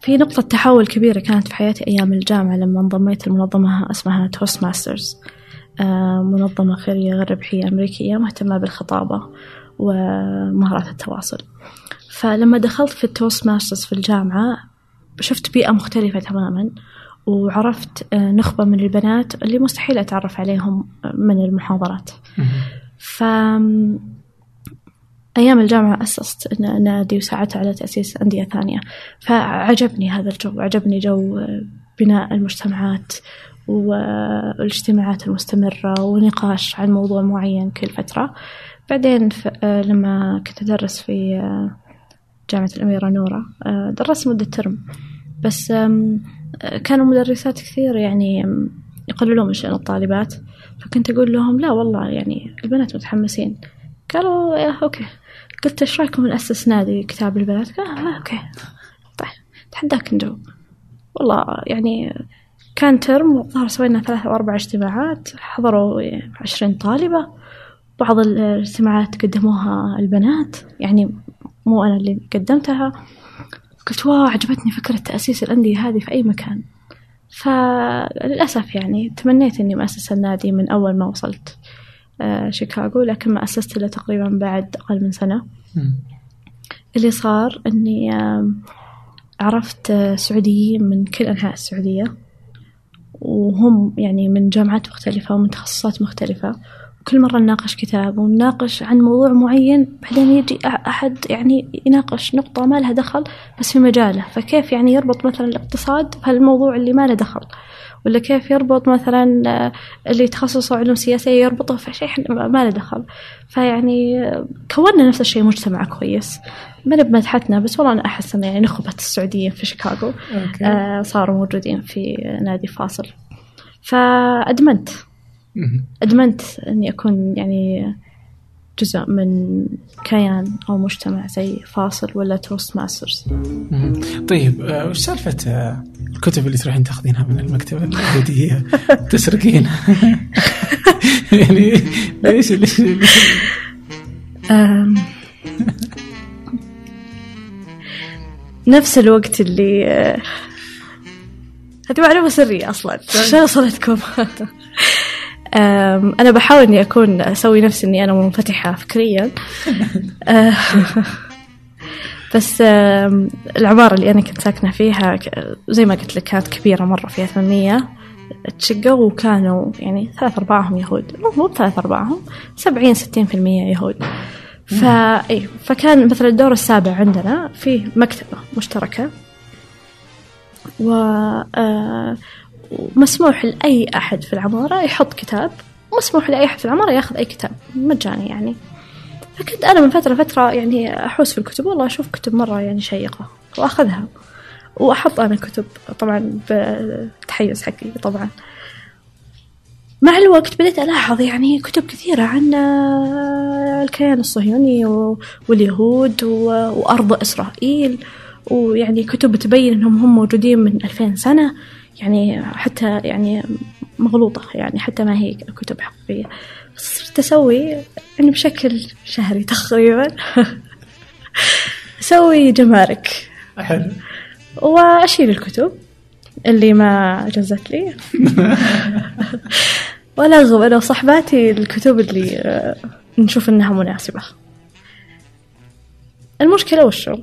في نقطة تحول كبيرة كانت في حياتي أيام الجامعة لما انضميت لمنظمة اسمها Toastmasters منظمة خيرية غير ربحية أمريكية مهتمة بالخطابة ومهارات التواصل. فلما دخلت في ال Toastmasters في الجامعة شفت بيئة مختلفة تماما وعرفت آه، نخبة من البنات اللي مستحيل أتعرف عليهم من المحاضرات. ف أيام الجامعة أسست نادي وساعدت على تأسيس أندية ثانية. فعجبني هذا الجو عجبني جو بناء المجتمعات والاجتماعات المستمرة ونقاش عن موضوع معين كل فترة. بعدين ف- لما كنت أدرس في جامعة الأميرة نورة درست مدة ترم. بس كانوا مدرسات كثير يعني يقللون من شأن الطالبات. فكنت أقول لهم لا والله يعني البنات متحمسين. قالوا yeah okay. قلت إيش رأيكم نأسس نادي كتاب البنات؟ قال آه okay. طيب تحداك نجاوب. والله يعني كان ترم والظاهر سوينا ثلاثة أو أربع اجتماعات حضروا عشرين طالبة. بعض الاجتماعات قدموها البنات يعني مو أنا اللي قدمتها. قلت wow عجبتني فكرة تأسيس الأندية هذه في أي مكان. فللأسف يعني تمنيت إني مؤسسة النادي من أول ما وصلت آه، شيكاغو لكن ما أسست إلا تقريبا بعد أقل من سنة. اللي صار إني عرفت سعوديين من كل أنحاء السعودية. وهم يعني من جامعات مختلفة ومن تخصصات مختلفة. وكل مرة نناقش كتاب ونناقش عن موضوع معين بعدين يجي أح- أحد يعني يناقش نقطة ما لها دخل بس في مجاله. فكيف يعني يربط مثلا الاقتصاد بهالموضوع اللي ما له دخل؟ ولا كيف يربط مثلا آه، اللي تخصصه علوم سياسية يربطه في شيء ما له دخل. فيعني آه، كونا نفس الشيء مجتمع كويس. ما بمدحتنا بس والله أنا أحس إن يعني نخبة السعوديين في شيكاغو آه، صاروا موجودين في نادي فاصل. فأدمنت. أدمنت إني أكون يعني جزء من كيان أو مجتمع زي فاصل ولا Toastmasters. طيب آه، وش سالفة آه، الكتب اللي تروحين تاخذينها من المكتبة اليهودية تسرقينها؟ يعني ليش ليش ليش- نفس الوقت اللي آه، هذه معلومة سرية أصلا. عشان وصلتكم؟ أم، أنا بحاول إني أكون أسوي نفسي إني أنا منفتحة فكريا. أه، بس العمارة اللي أنا كنت ساكنة فيها زي ما قلت لك كانت كبيرة مرة فيها ثمانية تشقوا وكانوا يعني ثلاث أرباعهم يهود. مو مو ثلاث أرباعهم سبعين ستين في المية يهود. فا فكان مثلا الدور السابع عندنا فيه مكتبة مشتركة. و آه، ومسموح لأي أحد في العمارة يحط كتاب. مسموح لأي أحد في العمارة ياخذ أي كتاب. مجاني يعني. فكنت أنا من فترة فترة يعني أحوس في الكتب. والله أشوف كتب مرة يعني شيقة وأخذها وأحط أنا كتب طبعا بالتحيز حقي طبعا. مع الوقت بديت ألاحظ يعني كتب كثيرة عن الكيان الصهيوني واليهود وأرض إسرائيل. ويعني كتب تبين إنهم هم موجودين من 2000 سنة. يعني حتى يعني مغلوطة يعني حتى ما هي كتب حقيقية. صرت أسوي يعني بشكل شهري تقريبا. أسوي جمارك. حلو. وأشيل الكتب اللي ما جزت لي. والأغب أنا وصحباتي الكتب اللي آه، نشوف إنها مناسبة. المشكلة وشو؟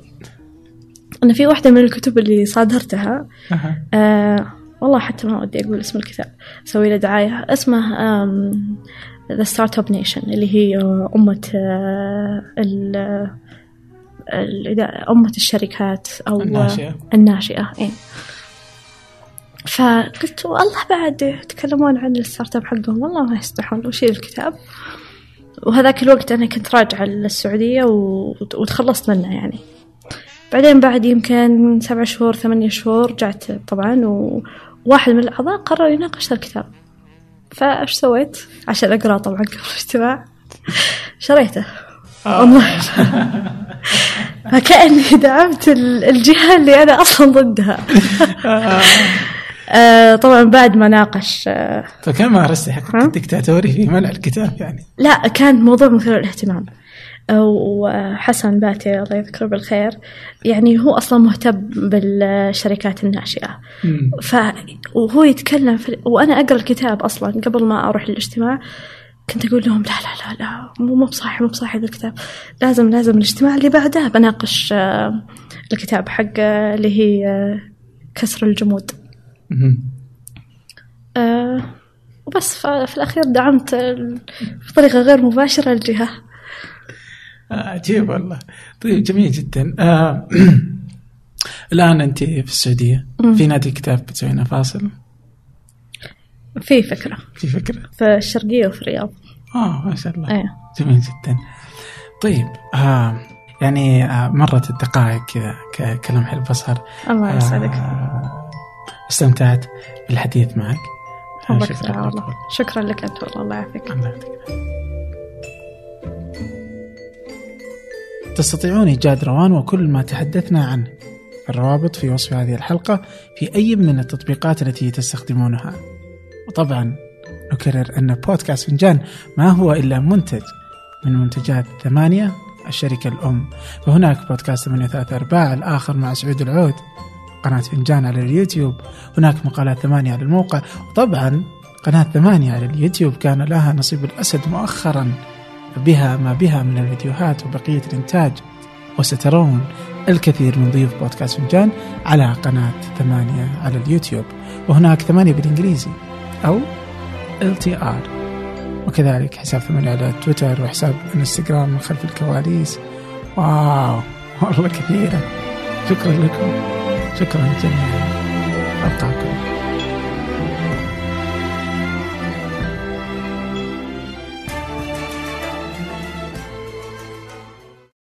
أن في واحدة من الكتب اللي صادرتها. آه والله حتى ما ودي أقول اسم الكتاب. أسوي له دعاية. اسمه آم، The Startup Nation اللي هي أمة آه، ال ال- أمة الشركات أو الناشئة. الناشئة إيه. فقلت والله بعد يتكلمون عن الستارت أب حقهم والله ما يستحون وشيل الكتاب. وهذاك الوقت أنا كنت راجعة للسعودية و- وتخلصت منه يعني. بعدين بعد يمكن سبع شهور ثمانية شهور رجعت طبعا وواحد من الأعضاء قرر يناقش الكتاب. فايش سويت؟ عشان أقرأ طبعا قبل الاجتماع. شريته. والله. فكأني دعمت ال- الجهة اللي أنا أصلا ضدها. آه، طبعا بعد ما ناقش آه، فكان مارستي حق؟ الدكتاتوري في منع الكتاب يعني. لا كان موضوع مثير للاهتمام. وحسن باتي الله يذكره بالخير يعني هو أصلا مهتم بالشركات الناشئة. مم. ف وهو يتكلم في... وأنا أقرأ الكتاب أصلا قبل ما أروح للاجتماع كنت أقول لهم لا لا لا لا مو مو بصاحي مو بصاحي الكتاب. لازم لازم الاجتماع اللي بعده بناقش آه، الكتاب حق آه، اللي هي آه، كسر الجمود. وبس في الأخير دعمت بطريقة غير مباشرة الجهة. آه، عجيب والله. طيب جميل جدا. آه الآن أنت في السعودية. مم. في نادي كتاب بتسوينا فاصل؟ في فكرة. في فكرة. في الشرقية وفي الرياض. آه ما شاء الله. إيه. جميل جدا. طيب آه يعني آه مرت الدقائق كذا كلمح البصر الله يسعدك. آه استمتعت بالحديث معك. آه، الله شكراً يسعدك. لك. والله شكرا لك أنت والله الله يعافيك. الله يعطيك تستطيعون إيجاد روان وكل ما تحدثنا عنه. الروابط في وصف هذه الحلقة في أي من التطبيقات التي تستخدمونها. وطبعا نكرر أن بودكاست فنجان ما هو إلا منتج من منتجات ثمانية الشركة الأم. فهناك بودكاست ثمانية ثلاثة أرباع الآخر مع سعود العود. قناة فنجان على اليوتيوب. هناك مقالات ثمانية على الموقع. وطبعا قناة ثمانية على اليوتيوب كان لها نصيب الأسد مؤخرا. بها ما بها من الفيديوهات وبقية الإنتاج. وسترون الكثير من ضيوف بودكاست فنجان على قناة ثمانية على اليوتيوب. وهناك ثمانية بالإنجليزي أو LTR وكذلك حساب ثمانية على تويتر وحساب إنستغرام من خلف الكواليس. واو والله كثيرة. شكرا لكم. شكرا جميعا. ألقاكم.